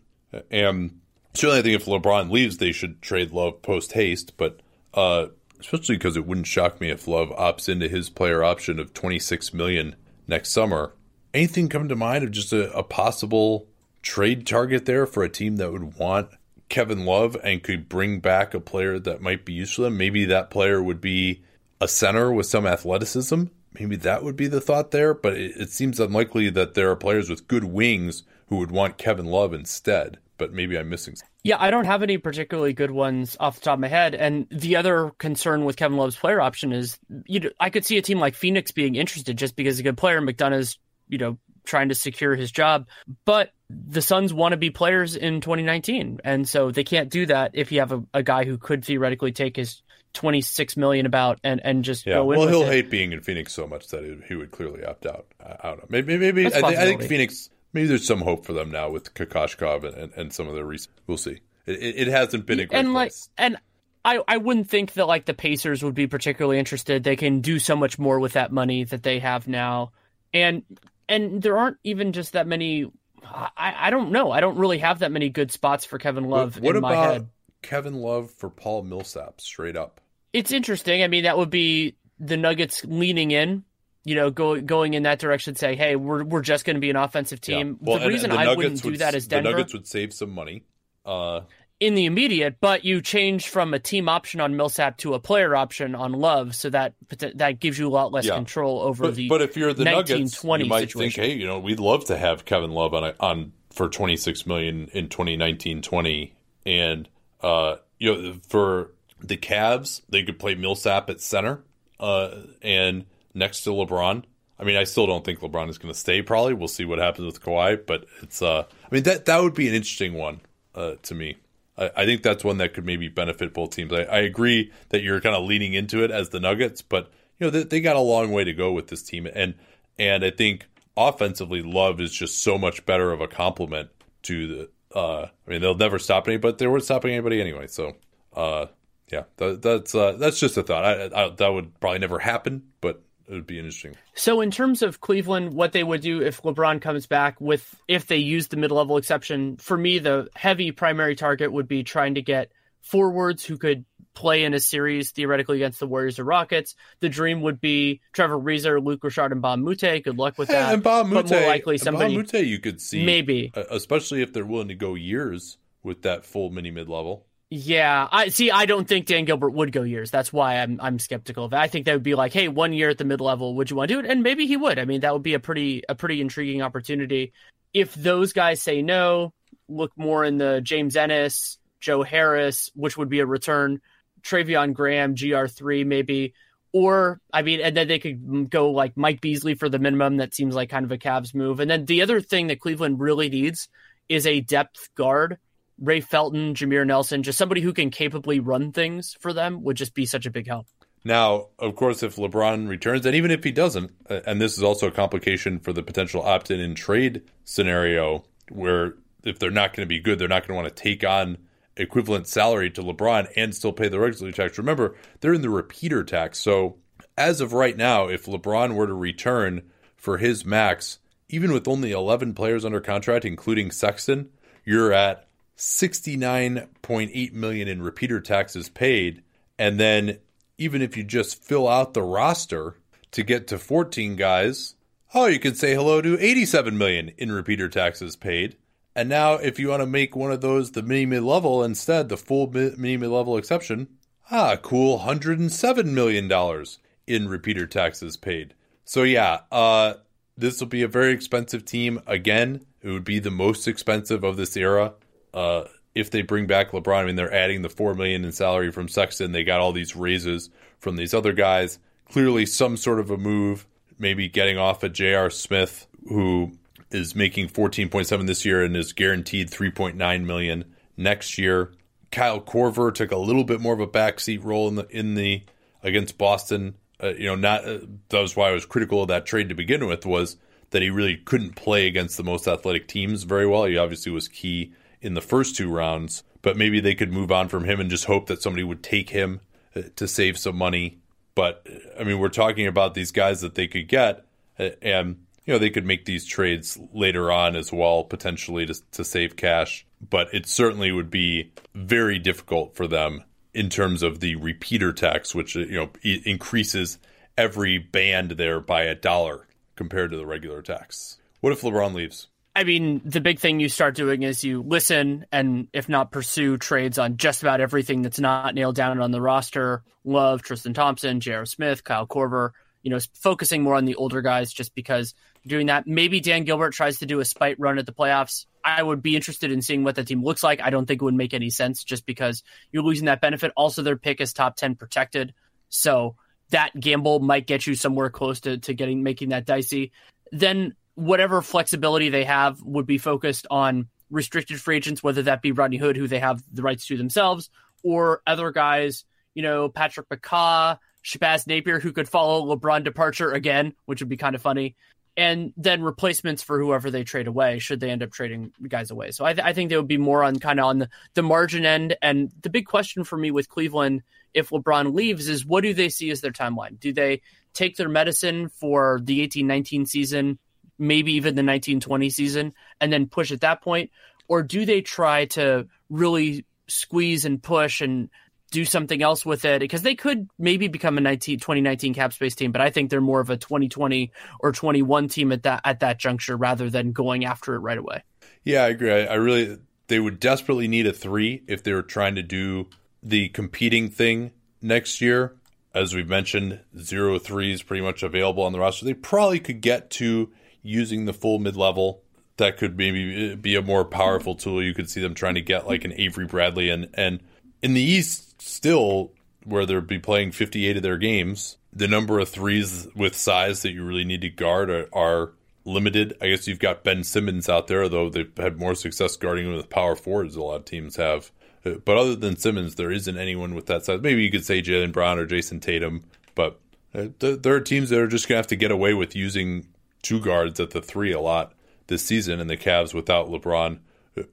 [SPEAKER 1] And certainly, I think if LeBron leaves, they should trade Love post haste. But uh, especially because it wouldn't shock me if Love opts into his player option of 26 million next summer. Anything come to mind of just a, a possible trade target there for a team that would want Kevin Love and could bring back a player that might be useful to them? Maybe that player would be a center with some athleticism. Maybe that would be the thought there, but it, it seems unlikely that there are players with good wings who would want Kevin Love instead. But maybe I'm missing.
[SPEAKER 2] Yeah, I don't have any particularly good ones off the top of my head. And the other concern with Kevin Love's player option is, you know, I could see a team like Phoenix being interested just because he's a good player. McDonough's, you know, trying to secure his job. But the Suns want to be players in 2019. And so they can't do that if you have a, a guy who could theoretically take his 26 million about and, and just
[SPEAKER 1] yeah.
[SPEAKER 2] go in.
[SPEAKER 1] Well, he'll
[SPEAKER 2] it.
[SPEAKER 1] hate being in Phoenix so much that he would clearly opt out. I, don't know. Maybe, maybe I, th- I, think Phoenix, maybe there's some hope for them now with Kokoskov and, and, and some of the recent. We'll see. It, it hasn't been a great
[SPEAKER 2] and like,
[SPEAKER 1] place.
[SPEAKER 2] And I, I wouldn't think that like the Pacers would be particularly interested. They can do so much more with that money that they have now. And and there aren't even just that many. I, I don't know. I don't really have that many good spots for Kevin Love
[SPEAKER 1] what, what
[SPEAKER 2] in my
[SPEAKER 1] about
[SPEAKER 2] head.
[SPEAKER 1] Kevin Love for Paul Millsap, straight up.
[SPEAKER 2] It's interesting. I mean, that would be the Nuggets leaning in. You know, go, going in that direction, say, "Hey, we're we're just going to be an offensive team."
[SPEAKER 1] Yeah. Well,
[SPEAKER 2] the
[SPEAKER 1] and,
[SPEAKER 2] reason
[SPEAKER 1] and the
[SPEAKER 2] I
[SPEAKER 1] Nuggets
[SPEAKER 2] wouldn't
[SPEAKER 1] would,
[SPEAKER 2] do that is Denver.
[SPEAKER 1] The Nuggets would save some money. Uh,
[SPEAKER 2] in the immediate, but you change from a team option on Millsap to a player option on Love, so that that gives you a lot less
[SPEAKER 1] yeah.
[SPEAKER 2] control over
[SPEAKER 1] but,
[SPEAKER 2] the.
[SPEAKER 1] But if you're the
[SPEAKER 2] 19,
[SPEAKER 1] Nuggets, you might
[SPEAKER 2] situation.
[SPEAKER 1] think, hey, you know, we'd love to have Kevin Love on a, on for 26 million in 2019-20, and uh, you know, for the Cavs, they could play Millsap at center, uh, and next to LeBron. I mean, I still don't think LeBron is going to stay. Probably, we'll see what happens with Kawhi. But it's, uh, I mean, that that would be an interesting one uh, to me. I, think that's one that could maybe benefit both teams. I, I agree that you're kind of leaning into it as the Nuggets, but you know they, they got a long way to go with this team, and and I think offensively, Love is just so much better of a complement to the. Uh, I mean, they'll never stop any, but they weren't stopping anybody anyway. So, uh, yeah, that, that's uh, that's just a thought. I, I, that would probably never happen, but it would be interesting.
[SPEAKER 2] So, in terms of Cleveland, what they would do if LeBron comes back with if they use the mid level exception, for me, the heavy primary target would be trying to get forwards who could play in a series theoretically against the Warriors or Rockets. The dream would be Trevor Ariza, Luc Richard, and Mbah a Moute. Good luck with
[SPEAKER 1] Hey,
[SPEAKER 2] that.
[SPEAKER 1] and Mbah a Moute,
[SPEAKER 2] but
[SPEAKER 1] Mute,
[SPEAKER 2] more likely somebody
[SPEAKER 1] Bob Mute you could see
[SPEAKER 2] maybe,
[SPEAKER 1] uh, especially if they're willing to go years with that full mini mid level.
[SPEAKER 2] Yeah, I see. I don't think Dan Gilbert would go years. That's why I'm I'm skeptical of it. I think that would be like, hey, one year at the mid level, would you want to do it? And maybe he would. I mean, that would be a pretty a pretty intriguing opportunity. If those guys say no, look more in the James Ennis, Joe Harris, which would be a return, Treveon Graham, GR three maybe, or I mean, and then they could go like Mike Beasley for the minimum. That seems like kind of a Cavs move. And then the other thing that Cleveland really needs is a depth guard. Ray Felton, Jameer Nelson, just somebody who can capably run things for them would just be such a big help.
[SPEAKER 1] Now, of course, if LeBron returns, and even if he doesn't, uh, and this is also a complication for the potential opt in and trade scenario, where if they're not going to be good, they're not going to want to take on equivalent salary to LeBron and still pay the regulatory tax. Remember, they're in the repeater tax. So, as of right now, if LeBron were to return for his max, even with only 11 players under contract, including Sexton, you're at 69.8 million in repeater taxes paid and then even if you just fill out the roster to get to 14 guys oh you can say hello to 87 million in repeater taxes paid. And now if you want to make one of those the mini mid level instead the full mini mid level exception ah cool 107 million dollars in repeater taxes paid. So yeah uh this will be a very expensive team. Again it would be the most expensive of this era uh, if they bring back LeBron, I mean, they're adding the four million in salary from Sexton. They got all these raises from these other guys. Clearly, some sort of a move. Maybe getting off of J.R. Smith, who is making fourteen point seven this year and is guaranteed three point nine million next year. Kyle Korver took a little bit more of a backseat role in the in the against Boston. Uh, you know, not uh, that was why I was critical of that trade to begin with. Was that he really couldn't play against the most athletic teams very well. He obviously was key in the first two rounds, but maybe they could move on from him and just hope that somebody would take him uh, to save some money. But I mean, we're talking about these guys that they could get, uh, and you know they could make these trades later on as well, potentially to to save cash. But it certainly would be very difficult for them in terms of the repeater tax, which you know increases every band there by a dollar compared to the regular tax. What if LeBron leaves?
[SPEAKER 2] I mean, the big thing you start doing is you listen and, if not pursue trades on just about everything that's not nailed down on the roster. Love, Tristan Thompson, J.R. Smith, Kyle Korver, you know, focusing more on the older guys just because doing that. Maybe Dan Gilbert tries to do a spite run at the playoffs. I would be interested in seeing what that team looks like. I don't think it would make any sense just because you're losing that benefit. Also, their pick is top 10 protected. So that gamble might get you somewhere close to, to getting making that dicey. Then whatever flexibility they have would be focused on restricted free agents, whether that be Rodney Hood, who they have the rights to themselves, or other guys, you know, Patrick McCaw, Shabazz Napier, who could follow LeBron departure again, which would be kind of funny. And then replacements for whoever they trade away, should they end up trading guys away. So I, th- I think they would be more on kind of on the, the margin end. And the big question for me with Cleveland, if LeBron leaves, is what do they see as their timeline? Do they take their medicine for the eighteen nineteen season, maybe even the nineteen twenty season, and then push at that point? Or do they try to really squeeze and push and do something else with it because they could maybe become a 19, 2019 cap space team, but I think they're more of a 2020 or 21 team at that at that juncture rather than going after it right away.
[SPEAKER 1] Yeah, I agree. I, I really they would desperately need a three if they were trying to do the competing thing next year. As we've mentioned, zero three is pretty much available on the roster. They probably could get to using the full mid level. That could maybe be a more powerful tool. You could see them trying to get like an Avery Bradley and and in the East still where they'll be playing 58 of their games, the number of threes with size that you really need to guard are, are limited. I guess you've got Ben Simmons out there, though they've had more success guarding with power forwards. A lot of teams have. Uh, but other than Simmons, there isn't anyone with that size. Maybe you could say Jaylen Brown or Jayson Tatum, but uh, there are teams that are just going to have to get away with using two guards at the three a lot this season, and the Cavs without LeBron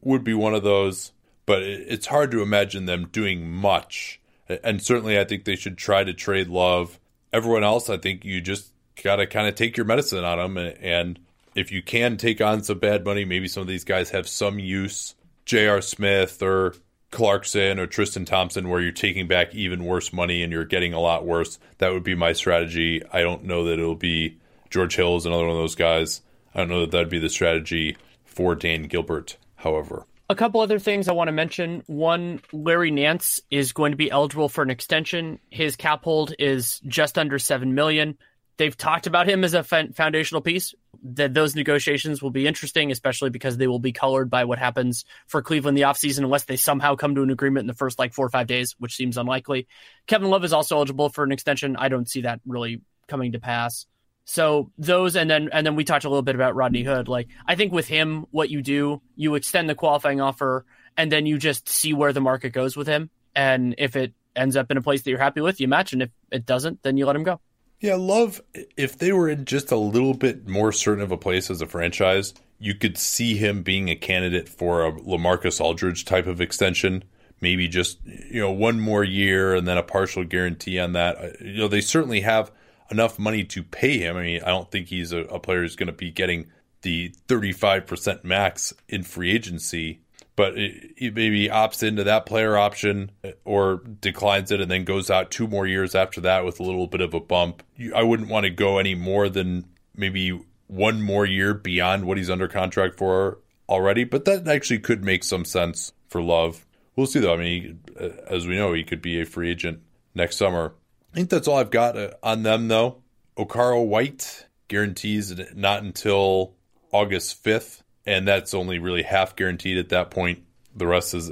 [SPEAKER 1] would be one of those but it's hard to imagine them doing much. And certainly, I think they should try to trade Love. Everyone else, I think you just got to kind of take your medicine on them. And if you can take on some bad money, maybe some of these guys have some use. J.R. Smith or Clarkson or Tristan Thompson, where you're taking back even worse money and you're getting a lot worse. That would be my strategy. I don't know that it'll be George Hill is another one of those guys. I don't know that that'd be the strategy for Dan Gilbert, however.
[SPEAKER 2] A couple other things I want to mention. One, Larry Nance is going to be eligible for an extension. His cap hold is just under seven million. They've talked about him as a foundational piece. That those negotiations will be interesting, especially because they will be colored by what happens for Cleveland the offseason, unless they somehow come to an agreement in the first like four or five days, which seems unlikely. Kevin Love is also eligible for an extension. I don't see that really coming to pass. So those, and then and then we talked a little bit about Rodney Hood. Like I think with him, what you do, you extend the qualifying offer, and then you just see where the market goes with him. And if it ends up in a place that you're happy with, you match, and if it doesn't, then you let him go.
[SPEAKER 1] Yeah, love if they were in just a little bit more certain of a place as a franchise, you could see him being a candidate for a LaMarcus Aldridge type of extension. Maybe just you know one more year and then a partial guarantee on that. You know they certainly have enough money to pay him. I mean, I don't think he's a, a player who's going to be getting the 35% max in free agency, but he maybe opts into that player option eh, or declines it and then goes out two more years after that with a little bit of a bump. I wouldn't want to go any more than maybe one more year beyond what he's under contract for already, but that actually could make some sense for Love. We'll see though. I mean, eh, as we know, he could be a free agent next summer. I think that's all I've got uh, on them, though. Okaro White guarantees not until August 5th, and that's only really half guaranteed at that point. The rest is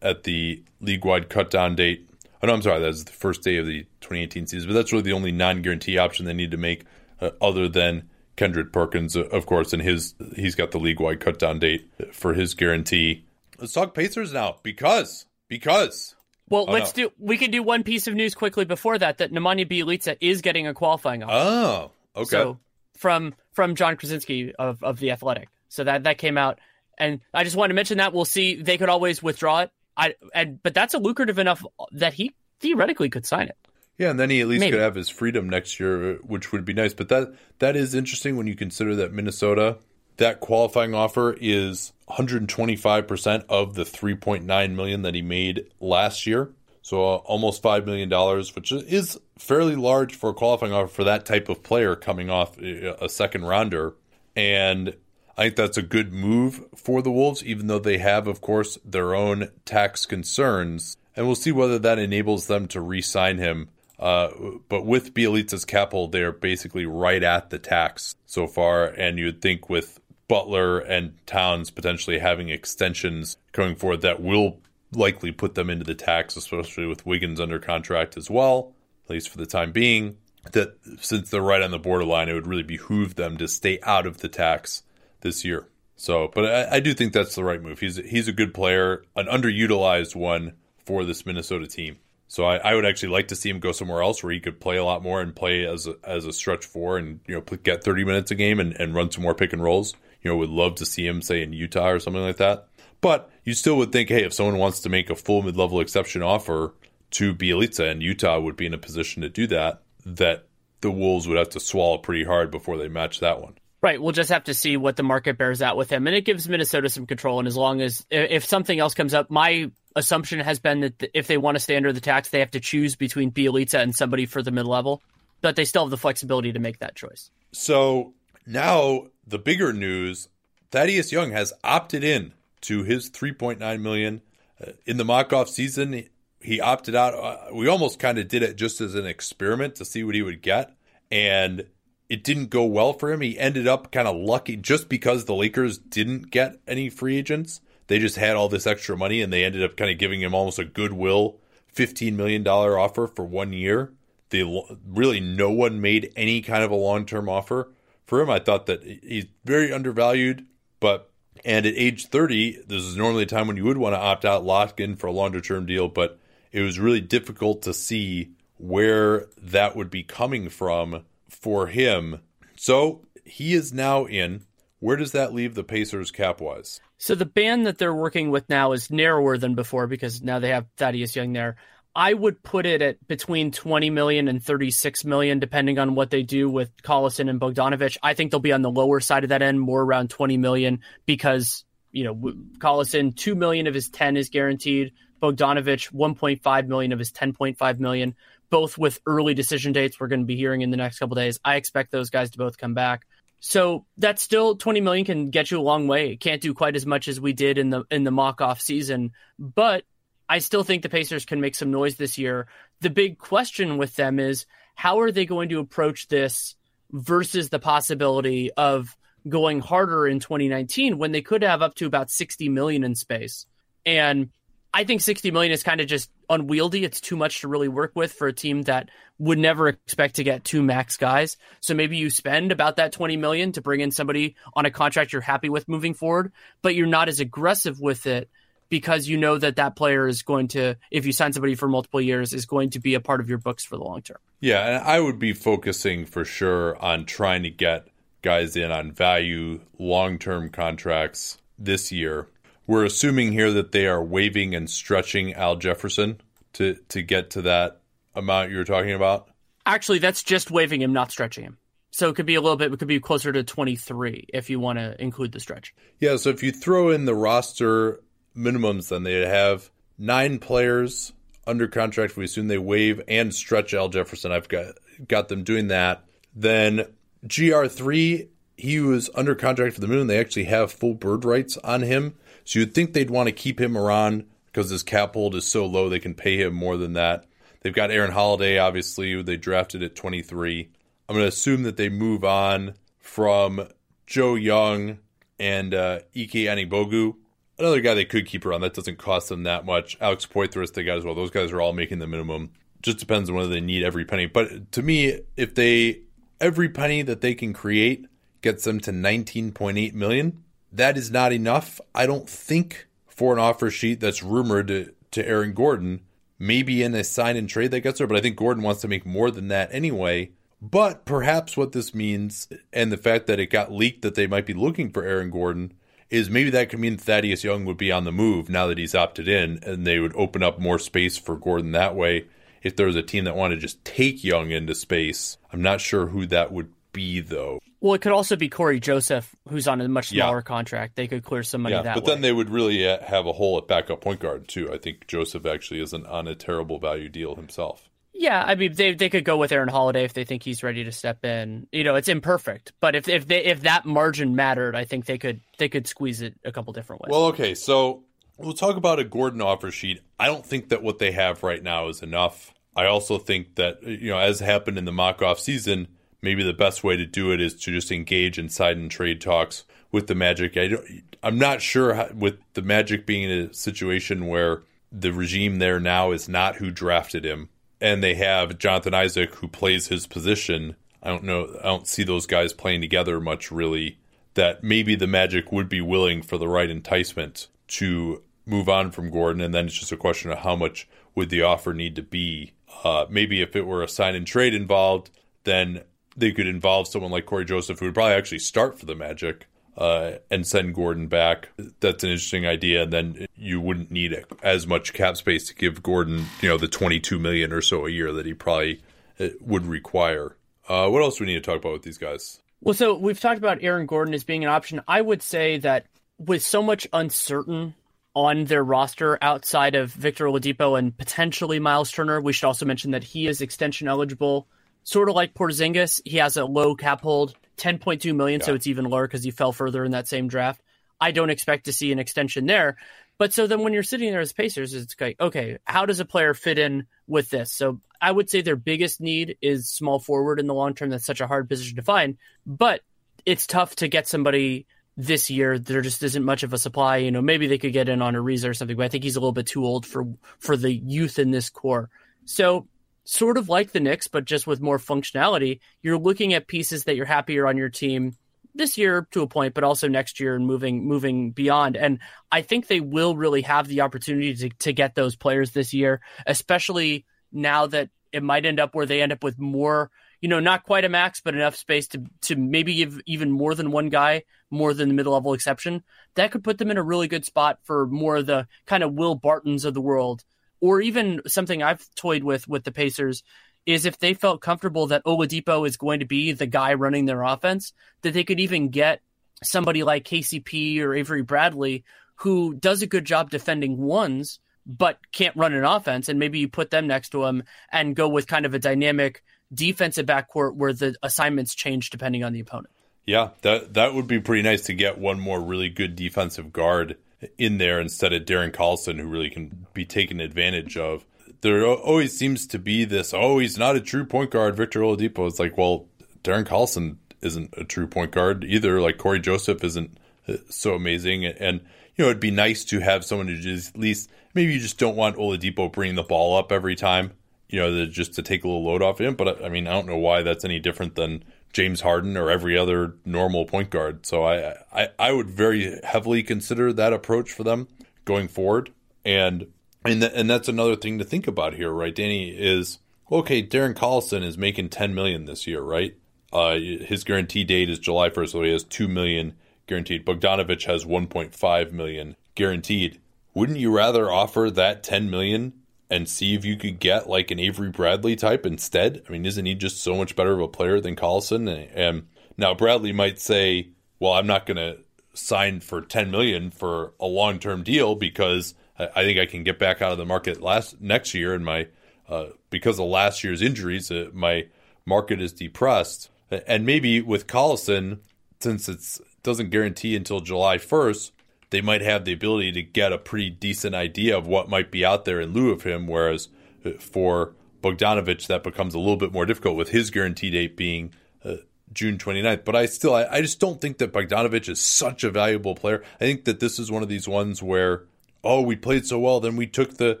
[SPEAKER 1] at the league wide cutdown date. Oh, no, I'm sorry, that's the first day of the 2018 season, but that's really the only non guarantee option they need to make, uh, other than Kendrick Perkins, uh, of course, and his he's got the league wide cutdown date for his guarantee. Let's talk Pacers now because because
[SPEAKER 2] well, oh, let's no. do. We can do one piece of news quickly before that. That Nemanja Bjelica is getting a qualifying offer.
[SPEAKER 1] Oh, okay.
[SPEAKER 2] So from from Jon Krawczynski of of the Athletic. So that that came out, and I just wanted to mention that. We'll see. They could always withdraw it. I and but that's a lucrative enough that he theoretically could sign it.
[SPEAKER 1] Yeah, and then he at least Maybe. could have his freedom next year, which would be nice. But that that is interesting when you consider that Minnesota that qualifying offer is 125% of the 3.9 million that he made last year. So uh, almost $5 million, which is fairly large for a qualifying offer for that type of player coming off a second rounder. And I think that's a good move for the Wolves, even though they have, of course, their own tax concerns. And we'll see whether that enables them to re sign him. Uh, but with Bjelica's cap hold, they're basically right at the tax so far. And you'd think with Butler and Towns potentially having extensions going forward, that will likely put them into the tax, especially with Wiggins under contract as well, at least for the time being. That since they're right on the borderline, it would really behoove them to stay out of the tax this year. So, but I, I do think that's the right move. He's he's a good player, an underutilized one for this Minnesota team. So I, I, would actually like to see him go somewhere else where he could play a lot more and play as a, as a stretch four and you know get 30 minutes a game and, and run some more pick and rolls. You know, would love to see him say in Utah or something like that. But you still would think, hey, if someone wants to make a full mid level exception offer to Bjelica and Utah would be in a position to do that, that the Wolves would have to swallow pretty hard before they match that one.
[SPEAKER 2] Right. We'll just have to see what the market bears out with him. And it gives Minnesota some control. And as long as, if something else comes up, my assumption has been that if they want to stay under the tax, they have to choose between Bjelica and somebody for the mid level, but they still have the flexibility to make that choice.
[SPEAKER 1] So now the bigger news Thaddeus Young has opted in to his 3.9 million uh, in the mock-off season. He opted out. Uh, we almost kind of did it just as an experiment to see what he would get, and it didn't go well for him. He ended up kind of lucky just because the Lakers didn't get any free agents. They just had all this extra money, and they ended up kind of giving him almost a goodwill $15 million offer for one year. They really no one made any kind of a long term offer for him. I thought that he's very undervalued, but and at age 30, this is normally a time when you would want to opt out, lock in for a longer term deal, but it was really difficult to see where that would be coming from for him. So he is now in. Where does that leave the Pacers cap wise?
[SPEAKER 2] So the band that they're working with now is narrower than before because now they have Thaddeus Young there. I would put it at between 20 million and 36 million, depending on what they do with Collison and Bogdanovic. I think they'll be on the lower side of that end, more around 20 million, because, you know, Collison, 2 million of his 10 is guaranteed. Bogdanovic, 1.5 million of his 10.5 million, both with early decision dates we're going to be hearing in the next couple days. I expect those guys to both come back. So that's still 20 million can get you a long way. It can't do quite as much as we did in the in the mock off season, but I still think the Pacers can make some noise this year. The big question with them is how are they going to approach this versus the possibility of going harder in 2019 when they could have up to about 60 million in space. And I think 60 million is kind of just unwieldy. It's too much to really work with for a team that would never expect to get two max guys. So maybe you spend about that 20 million to bring in somebody on a contract you're happy with moving forward, but you're not as aggressive with it because you know that that player is going to, if you sign somebody for multiple years, is going to be a part of your books for the long term.
[SPEAKER 1] Yeah, and I would be focusing for sure on trying to get guys in on value long term contracts this year. We're assuming here that they are waiving and stretching Al Jefferson to to get to that amount you were talking about.
[SPEAKER 2] Actually, that's just waiving him, not stretching him. So it could be a little bit. It could be closer to twenty three if you want to include the stretch.
[SPEAKER 1] Yeah. So if you throw in the roster minimums, then they'd have nine players under contract. We assume they waive and stretch Al Jefferson. I've got got them doing that. Then GR three, he was under contract for the moon. They actually have full bird rights on him, so you'd think they'd want to keep him around because his cap hold is so low. They can pay him more than that. They've got Aaron Holiday, obviously. They drafted at 23. I'm going to assume that they move on from Joe Young and uh, Ike Anigbogu another guy they could keep around. That doesn't cost them that much. Alex Poythress, they got as well. Those guys are all making the minimum. Just depends on whether they need every penny. But to me, if they every penny that they can create gets them to 19.8 million, that is not enough. I don't think for an offer sheet that's rumored to, to Aaron Gordon. Maybe in a sign and trade that gets there, but I think Gordon wants to make more than that anyway. But perhaps what this means, and the fact that it got leaked that they might be looking for Aaron Gordon, is maybe that could mean Thaddeus Young would be on the move now that he's opted in, and they would open up more space for Gordon that way. If there was a team that wanted to just take Young into space, I'm not sure who that would be though?
[SPEAKER 2] Well, it could also be Cory Joseph, who's on a much
[SPEAKER 1] Yeah.
[SPEAKER 2] smaller contract. They could clear some money
[SPEAKER 1] Yeah,
[SPEAKER 2] that
[SPEAKER 1] but
[SPEAKER 2] way.
[SPEAKER 1] then they would really uh, have a hole at backup point guard too. I think Joseph actually isn't on a terrible value deal himself.
[SPEAKER 2] Yeah, I mean they they could go with Aaron Holiday if they think he's ready to step in. You know, it's imperfect, but if if they if that margin mattered, I think they could they could squeeze it a couple different ways.
[SPEAKER 1] Well, okay, so we'll talk about a Gordon offer sheet. I don't think that what they have right now is enough. I also think that you know, as happened in the mock off season, maybe the best way to do it is to just engage in sign and trade talks with the Magic. I don't, I'm not sure how, with the Magic being in a situation where the regime there now is not who drafted him, and they have Jonathan Isaac who plays his position. I don't know. I don't see those guys playing together much really. That maybe the Magic would be willing for the right enticement to move on from Gordon, and then it's just a question of how much would the offer need to be. Uh, maybe if it were a sign and trade involved, then they could involve someone like Cory Joseph, who would probably actually start for the Magic uh, and send Gordon back. That's an interesting idea. And then you wouldn't need as much cap space to give Gordon, you know, the twenty-two million or so a year that he probably uh, would require. Uh, what else do we need to talk about with these guys?
[SPEAKER 2] Well, so we've talked about Aaron Gordon as being an option. I would say that with so much uncertain on their roster outside of Victor Oladipo and potentially Miles Turner, we should also mention that he is extension eligible, sort of like Porzingis. He has a low cap hold, 10.2 million, so it's even lower because he fell further in that same draft. I don't expect to see an extension there. But so then when you're sitting there as Pacers, it's like, okay, how does a player fit in with this? So I would say their biggest need is small forward in the long term. That's such a hard position to find. But it's tough to get somebody this year. There just isn't much of a supply. You know, maybe they could get in on a Ariza or something, but I think he's a little bit too old for for the youth in this core. So sort of like the Knicks, but just with more functionality, you're looking at pieces that you're happier on your team this year to a point, but also next year and moving moving beyond. And I think they will really have the opportunity to, to get those players this year, especially now that it might end up where they end up with more, you know, not quite a max, but enough space to to maybe give even more than one guy more than the mid level exception. That could put them in a really good spot for more of the kind of Will Bartons of the world, or even something I've toyed with with the Pacers is if they felt comfortable that Oladipo is going to be the guy running their offense, that they could even get somebody like KCP or Avery Bradley who does a good job defending ones but can't run an offense and maybe you put them next to him and go with kind of a dynamic defensive backcourt where the assignments change depending on the opponent.
[SPEAKER 1] Yeah, that that would be pretty nice to get one more really good defensive guard in there instead of Darren Collison, who really can be taken advantage of. There always seems to be this, oh, he's not a true point guard, Victor Oladipo. It's like, well, Darren Collison isn't a true point guard either. Like Cory Joseph isn't uh, so amazing, and you know, it'd be nice to have someone who just at least maybe you just don't want Oladipo bringing the ball up every time, you know, just to take a little load off him. But I mean, I don't know why that's any different than James Harden or every other normal point guard. So I, I, I would very heavily consider that approach for them going forward. And and th- and that's another thing to think about here, right, Danny? Is okay. Darren Collison is making ten million this year, right? Uh, his guarantee date is July first, so he has two million guaranteed. Bogdanovic has one point five million guaranteed. Wouldn't you rather offer that ten million and see if you could get like an Avery Bradley type instead? I mean, isn't he just so much better of a player than Collison? And, and now Bradley might say, "Well, I'm not going to sign for 10 million for a long-term deal because I, I think I can get back out of the market last next year, and my uh, because of last year's injuries, uh, my market is depressed. And maybe with Collison, since it doesn't guarantee until July 1st, they might have the ability to get a pretty decent idea of what might be out there in lieu of him. Whereas uh, for Bogdanovic, that becomes a little bit more difficult with his guarantee date being uh, June 29th. But I still, I, I just don't think that Bogdanovic is such a valuable player. I think that this is one of these ones where, oh, we played so well, then we took the,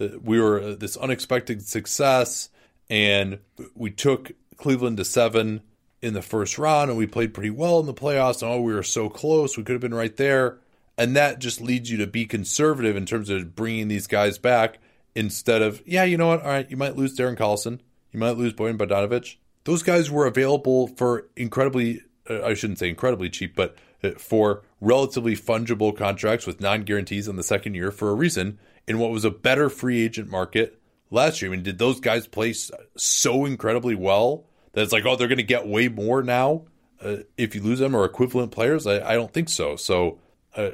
[SPEAKER 1] uh, we were uh, this unexpected success, and we took Cleveland to seven in the first round, and we played pretty well in the playoffs. And oh, we were so close, we could have been right there. And that just leads you to be conservative in terms of bringing these guys back instead of, yeah, you know what? All right, you might lose Darren Collison. You might lose Bojan Bogdanovic. Those guys were available for incredibly, uh, I shouldn't say incredibly cheap, but uh, for relatively fungible contracts with non guarantees in the second year for a reason in what was a better free agent market last year. I mean, did those guys play so incredibly well that it's like, oh, they're going to get way more now uh, if you lose them or equivalent players. I, I don't think so. So uh,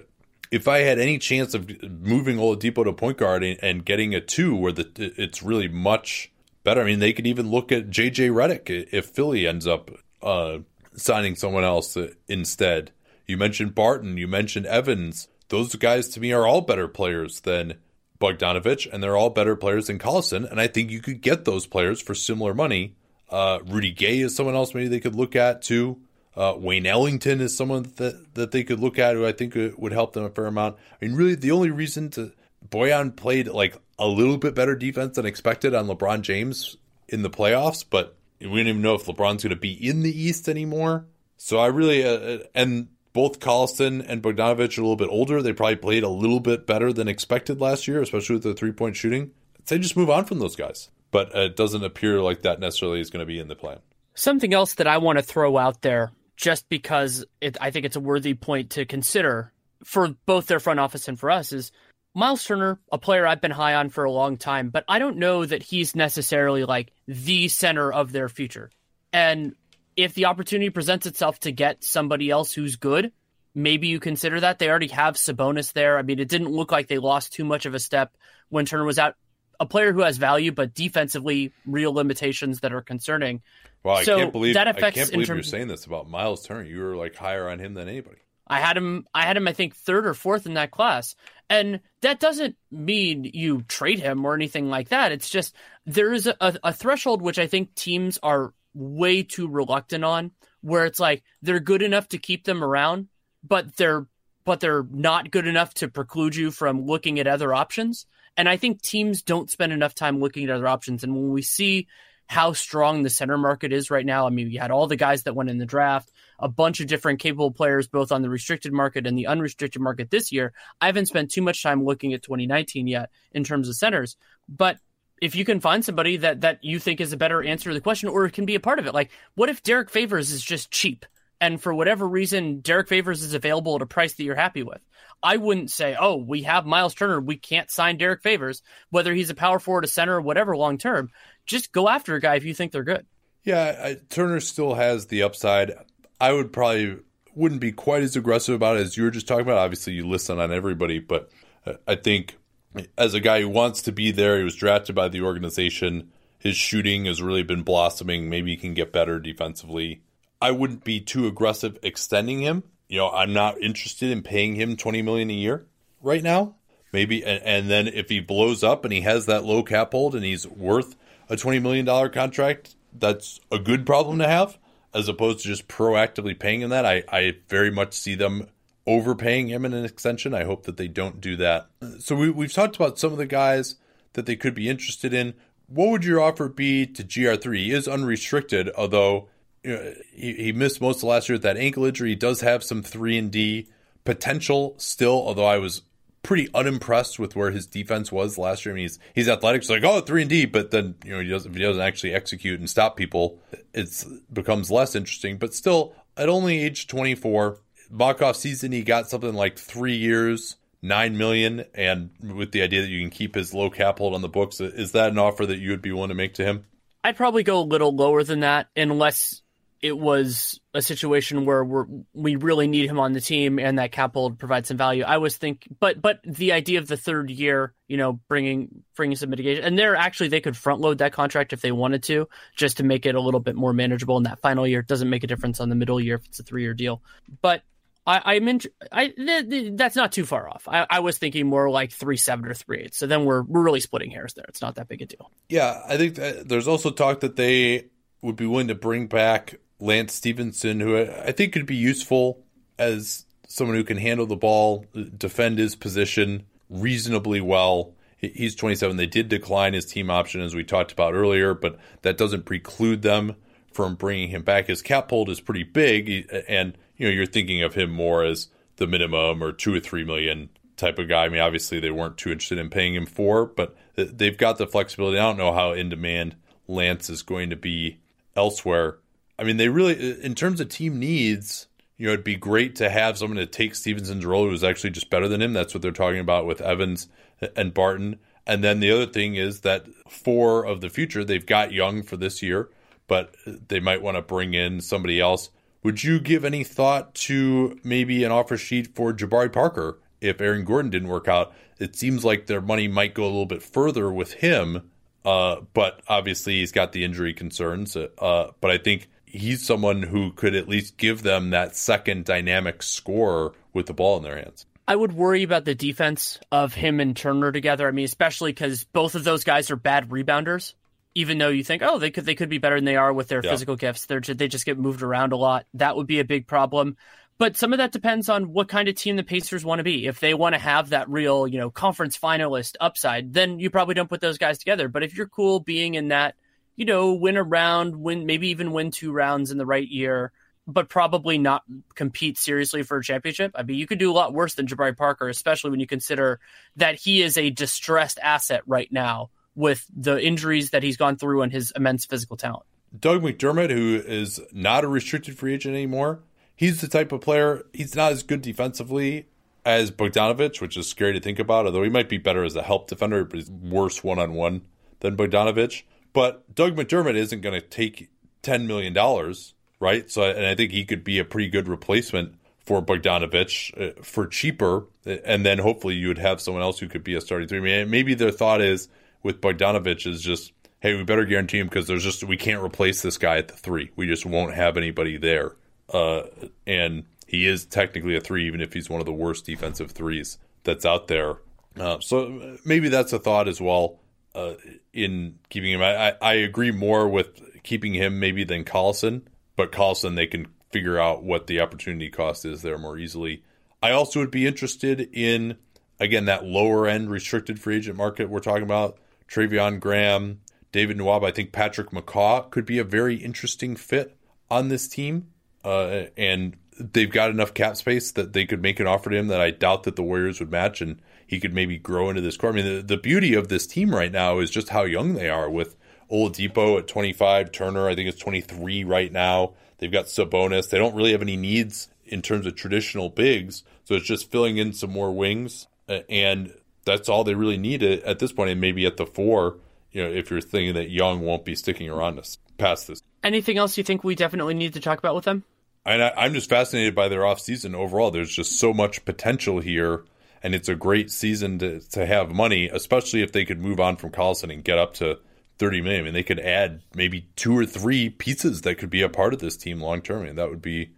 [SPEAKER 1] if I had any chance of moving Oladipo to point guard and, and, getting a two where the it's really much better. I mean, they could even look at JJ Redick if Philly ends up uh, signing someone else instead. You mentioned Barton, you mentioned Evans. Those guys to me are all better players than Bogdanovic, and they're all better players than Collison. And I think you could get those players for similar money. Uh, Rudy Gay is someone else maybe they could look at too. Uh, Wayne Ellington is someone that that they could look at who I think would help them a fair amount. I mean, really, the only reason to Bojan played like a little bit better defense than expected on LeBron James in the playoffs, but we don't even know if LeBron's going to be in the East anymore. So I really uh, uh, and both Collison and Bogdanovic are a little bit older. They probably played a little bit better than expected last year, especially with the three point shooting. I'd say just move on from those guys, but it doesn't appear like that necessarily is going to be in the plan.
[SPEAKER 2] Something else that I want to throw out there just because it, I think it's a worthy point to consider for both their front office and for us is Miles Turner, a player I've been high on for a long time, but I don't know that he's necessarily like the center of their future. And if the opportunity presents itself to get somebody else who's good, maybe you consider that. They already have Sabonis there. I mean, it didn't look like they lost too much of a step when Turner was out. A player who has value, but defensively, real limitations that are concerning.
[SPEAKER 1] Well, I so can't believe that affects I can't believe you're saying this about Miles Turner. You were like higher on him than anybody.
[SPEAKER 2] I had him. I had him. I think third or fourth in that class, and that doesn't mean you trade him or anything like that. It's just there is a, a threshold which I think teams are way too reluctant on, where it's like they're good enough to keep them around, but they're but they're not good enough to preclude you from looking at other options. And I think teams don't spend enough time looking at other options. And when we see how strong the center market is right now. I mean, you had all the guys that went in the draft, a bunch of different capable players, both on the restricted market and the unrestricted market this year. I haven't spent too much time looking at 2019 yet in terms of centers, but if you can find somebody that that you think is a better answer to the question or can be a part of it, like what if Derrick Favors is just cheap? And for whatever reason Derrick Favors is available at a price that you're happy with. I wouldn't say, "Oh, we have Miles Turner, we can't sign Derrick Favors, whether he's a power forward, a center, or whatever long term. Just go after a guy if you think they're good."
[SPEAKER 1] Yeah, I, Turner still has the upside. I would probably wouldn't be quite as aggressive about it as you were just talking about. Obviously, you listen on everybody, but uh, I think as a guy who wants to be there, he was drafted by the organization. His shooting has really been blossoming. Maybe he can get better defensively. I wouldn't be too aggressive extending him. You know, I'm not interested in paying him 20 million a year right now. Maybe and, and then if he blows up and he has that low cap hold and he's worth a 20 million dollar contract, that's a good problem to have as opposed to just proactively paying him that. I, I very much see them overpaying him in an extension. I hope that they don't do that. So we, we've talked about some of the guys that they could be interested in. What would your offer be to GR3? He is unrestricted, although you know, he, he missed most of last year with that ankle injury. He does have some three and D potential still, although I was pretty unimpressed with where his defense was last year. I mean, he's he's athletic, so like oh three and D, but then you know he doesn't he doesn't actually execute and stop people, it becomes less interesting. But still, at only age twenty four, Mock season he got something like three years, nine million, and with the idea that you can keep his low cap hold on the books, is that an offer that you would be willing to make to him?
[SPEAKER 2] I'd probably go a little lower than that, unless it was a situation where we're, we really need him on the team and that cap hold provides some value. I was think, but but the idea of the third year, you know, bringing bringing some mitigation, and they're actually they could front load that contract if they wanted to, just to make it a little bit more manageable. In that final year, it doesn't make a difference on the middle year if it's a three year deal. But I, I'm in. I th- th- that's not too far off. I, I was thinking more like three seven or three eight. So then we're we're really splitting hairs there. It's not that big a deal.
[SPEAKER 1] Yeah, I think there's also talk that they would be willing to bring back Lance Stephenson, who I think could be useful as someone who can handle the ball, defend his position reasonably well. He's 27. They did decline his team option, as we talked about earlier, but that doesn't preclude them from bringing him back. His cap hold is pretty big, and you know you're thinking of him more as the minimum or two or three million type of guy. I mean, obviously they weren't too interested in paying him for, but they've got the flexibility. I don't know how in demand Lance is going to be elsewhere. I mean, they really, in terms of team needs, you know, it'd be great to have someone to take Stephenson's role who's actually just better than him. That's what they're talking about with Evans and Barton. And then the other thing is that for of the future, they've got Young for this year, but they might want to bring in somebody else. Would you give any thought to maybe an offer sheet for Jabari Parker if Aaron Gordon didn't work out? It seems like their money might go a little bit further with him, uh, but obviously he's got the injury concerns. Uh, but I think he's someone who could at least give them that second dynamic scorer with the ball in their hands.
[SPEAKER 2] I would worry about the defense of him and Turner together. I mean, especially because both of those guys are bad rebounders. Even though you think, oh, they could they could be better than they are with their yeah. physical gifts, they they just get moved around a lot. That would be a big problem. But some of that depends on what kind of team the Pacers want to be. If they want to have that real, you know, conference finalist upside, then you probably don't put those guys together. But if you're cool being in that, you know, win a round, win maybe even win two rounds in the right year, but probably not compete seriously for a championship. I mean, you could do a lot worse than Jabari Parker, especially when you consider that he is a distressed asset right now with the injuries that he's gone through and his immense physical talent.
[SPEAKER 1] Doug McDermott, who is not a restricted free agent anymore, he's the type of player, he's not as good defensively as Bogdanovic, which is scary to think about, although he might be better as a help defender, but he's worse one on one than Bogdanovic. But Doug McDermott isn't going to take $10 million right? So, and I think he could be a pretty good replacement for Bogdanovic uh, for cheaper, and then hopefully you would have someone else who could be a starting three. Maybe their thought is with Bogdanovic is just, hey, we better guarantee him because there's just we can't replace this guy at the three. We just won't have anybody there, uh, and he is technically a three, even if he's one of the worst defensive threes that's out there. Uh, so maybe that's a thought as well uh, in keeping him. I, I agree more with keeping him maybe than Collison but Collison, they can figure out what the opportunity cost is there more easily. I also would be interested in, again, that lower end restricted free agent market we're talking about. Treveon Graham, David Nwaba. I think Patrick McCaw could be a very interesting fit on this team. Uh, and they've got enough cap space that they could make an offer to him that I doubt that the Warriors would match, and he could maybe grow into this core. I mean, the, the beauty of this team right now is just how young they are with Oladipo at 25, Turner I think it's 23 right now. They've got Sabonis. They don't really have any needs in terms of traditional bigs, so it's just filling in some more wings, and that's all they really need at this point. And maybe at the four, you know, if you're thinking that Young won't be sticking around us past this.
[SPEAKER 2] Anything else you think we definitely need to talk about with them?
[SPEAKER 1] And I, am just fascinated by their offseason overall. There's just so much potential here, and it's a great season to, to have money, especially if they could move on from Collison and get up to 30 million. I mean, they could add maybe two or three pieces that could be a part of this team long term. Mean, that would be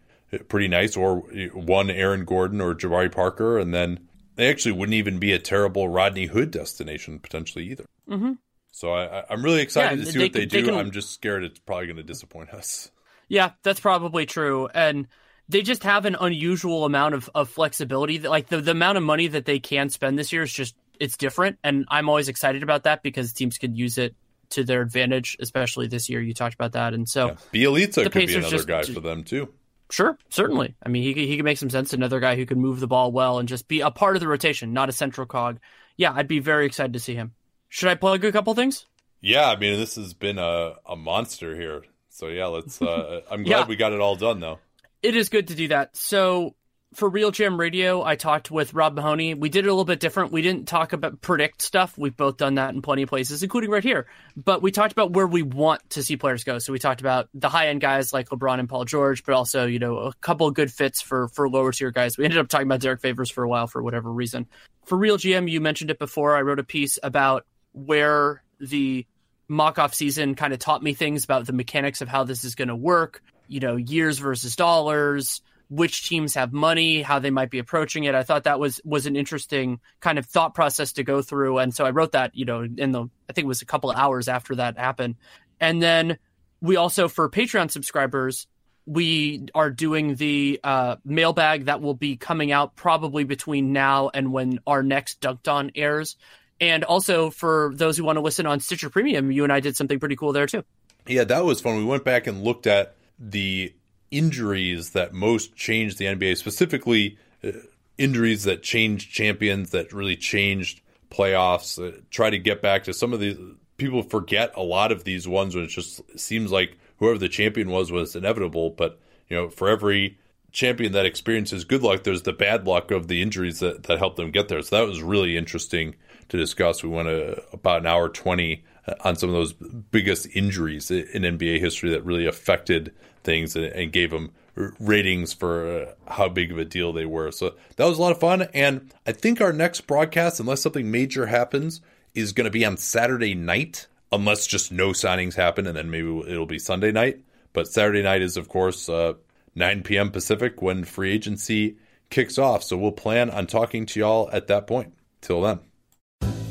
[SPEAKER 1] pretty nice. Or one Aaron Gordon or Jabari Parker, and then they actually wouldn't even be a terrible Rodney Hood destination potentially either.
[SPEAKER 2] Mm-hmm.
[SPEAKER 1] So I, am really excited yeah, to see they, what they, they do. Can... I'm just scared it's probably going to disappoint us.
[SPEAKER 2] Yeah, that's probably true. And they just have an unusual amount of, of flexibility. Like the, the amount of money that they can spend this year is just it's different, and I'm always excited about that because teams could use it to their advantage, especially this year. You talked about that, and so
[SPEAKER 1] yeah. Could Pacers be another just, guy for them too.
[SPEAKER 2] Sure, certainly. I mean, he he can make some sense. Another guy who can move the ball well and just be a part of the rotation, not a central cog. Yeah, I'd be very excited to see him. Should I plug a couple things?
[SPEAKER 1] Yeah, I mean, this has been a a monster here. So yeah, let's. Uh, I'm glad yeah. we got it all done though.
[SPEAKER 2] It is good to do that. So for RealGM Radio, I talked with Rob Mahoney. We did it a little bit different. We didn't talk about predict stuff. We've both done that in plenty of places, including right here. But we talked about where we want to see players go. So we talked about the high end guys like LeBron and Paul George, but also you know a couple of good fits for for lower tier guys. We ended up talking about Derrick Favors for a while for whatever reason. For RealGM, you mentioned it before. I wrote a piece about where the mock off season kind of taught me things about the mechanics of how this is going to work. You know, years versus dollars which teams have money, how they might be approaching it. I thought that was was an interesting kind of thought process to go through, and so I wrote that you know in the I think it was a couple of hours after that happened, and then we also for Patreon subscribers we are doing the uh, mailbag that will be coming out probably between now and when our next Dunked On airs. And also for those who want to listen on Stitcher Premium, you and I did something pretty cool there too.
[SPEAKER 1] Yeah, that was fun. We went back and looked at the injuries that most changed the NBA, specifically uh, injuries that changed champions, that really changed playoffs. Uh, try to get back to some of these. People forget a lot of these ones when it just seems like whoever the champion was was inevitable. But you know, for every champion that experiences good luck, there's the bad luck of the injuries that that helped them get there. So that was really interesting to discuss. We went a, about an hour twenty on some of those biggest injuries in NBA history that really affected things and, and gave them ratings for uh, how big of a deal they were. So that was a lot of fun. And I think our next broadcast, unless something major happens, is going to be on Saturday night, unless just no signings happen, and then maybe it'll be Sunday night. But Saturday night is, of course, uh, 9 p.m. Pacific when free agency kicks off. So we'll plan on talking to y'all at that point. Till then.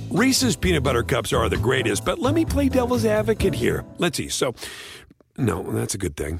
[SPEAKER 3] Reese's peanut butter cups are the greatest, but let me play devil's advocate here. Let's see. So, no, that's a good thing.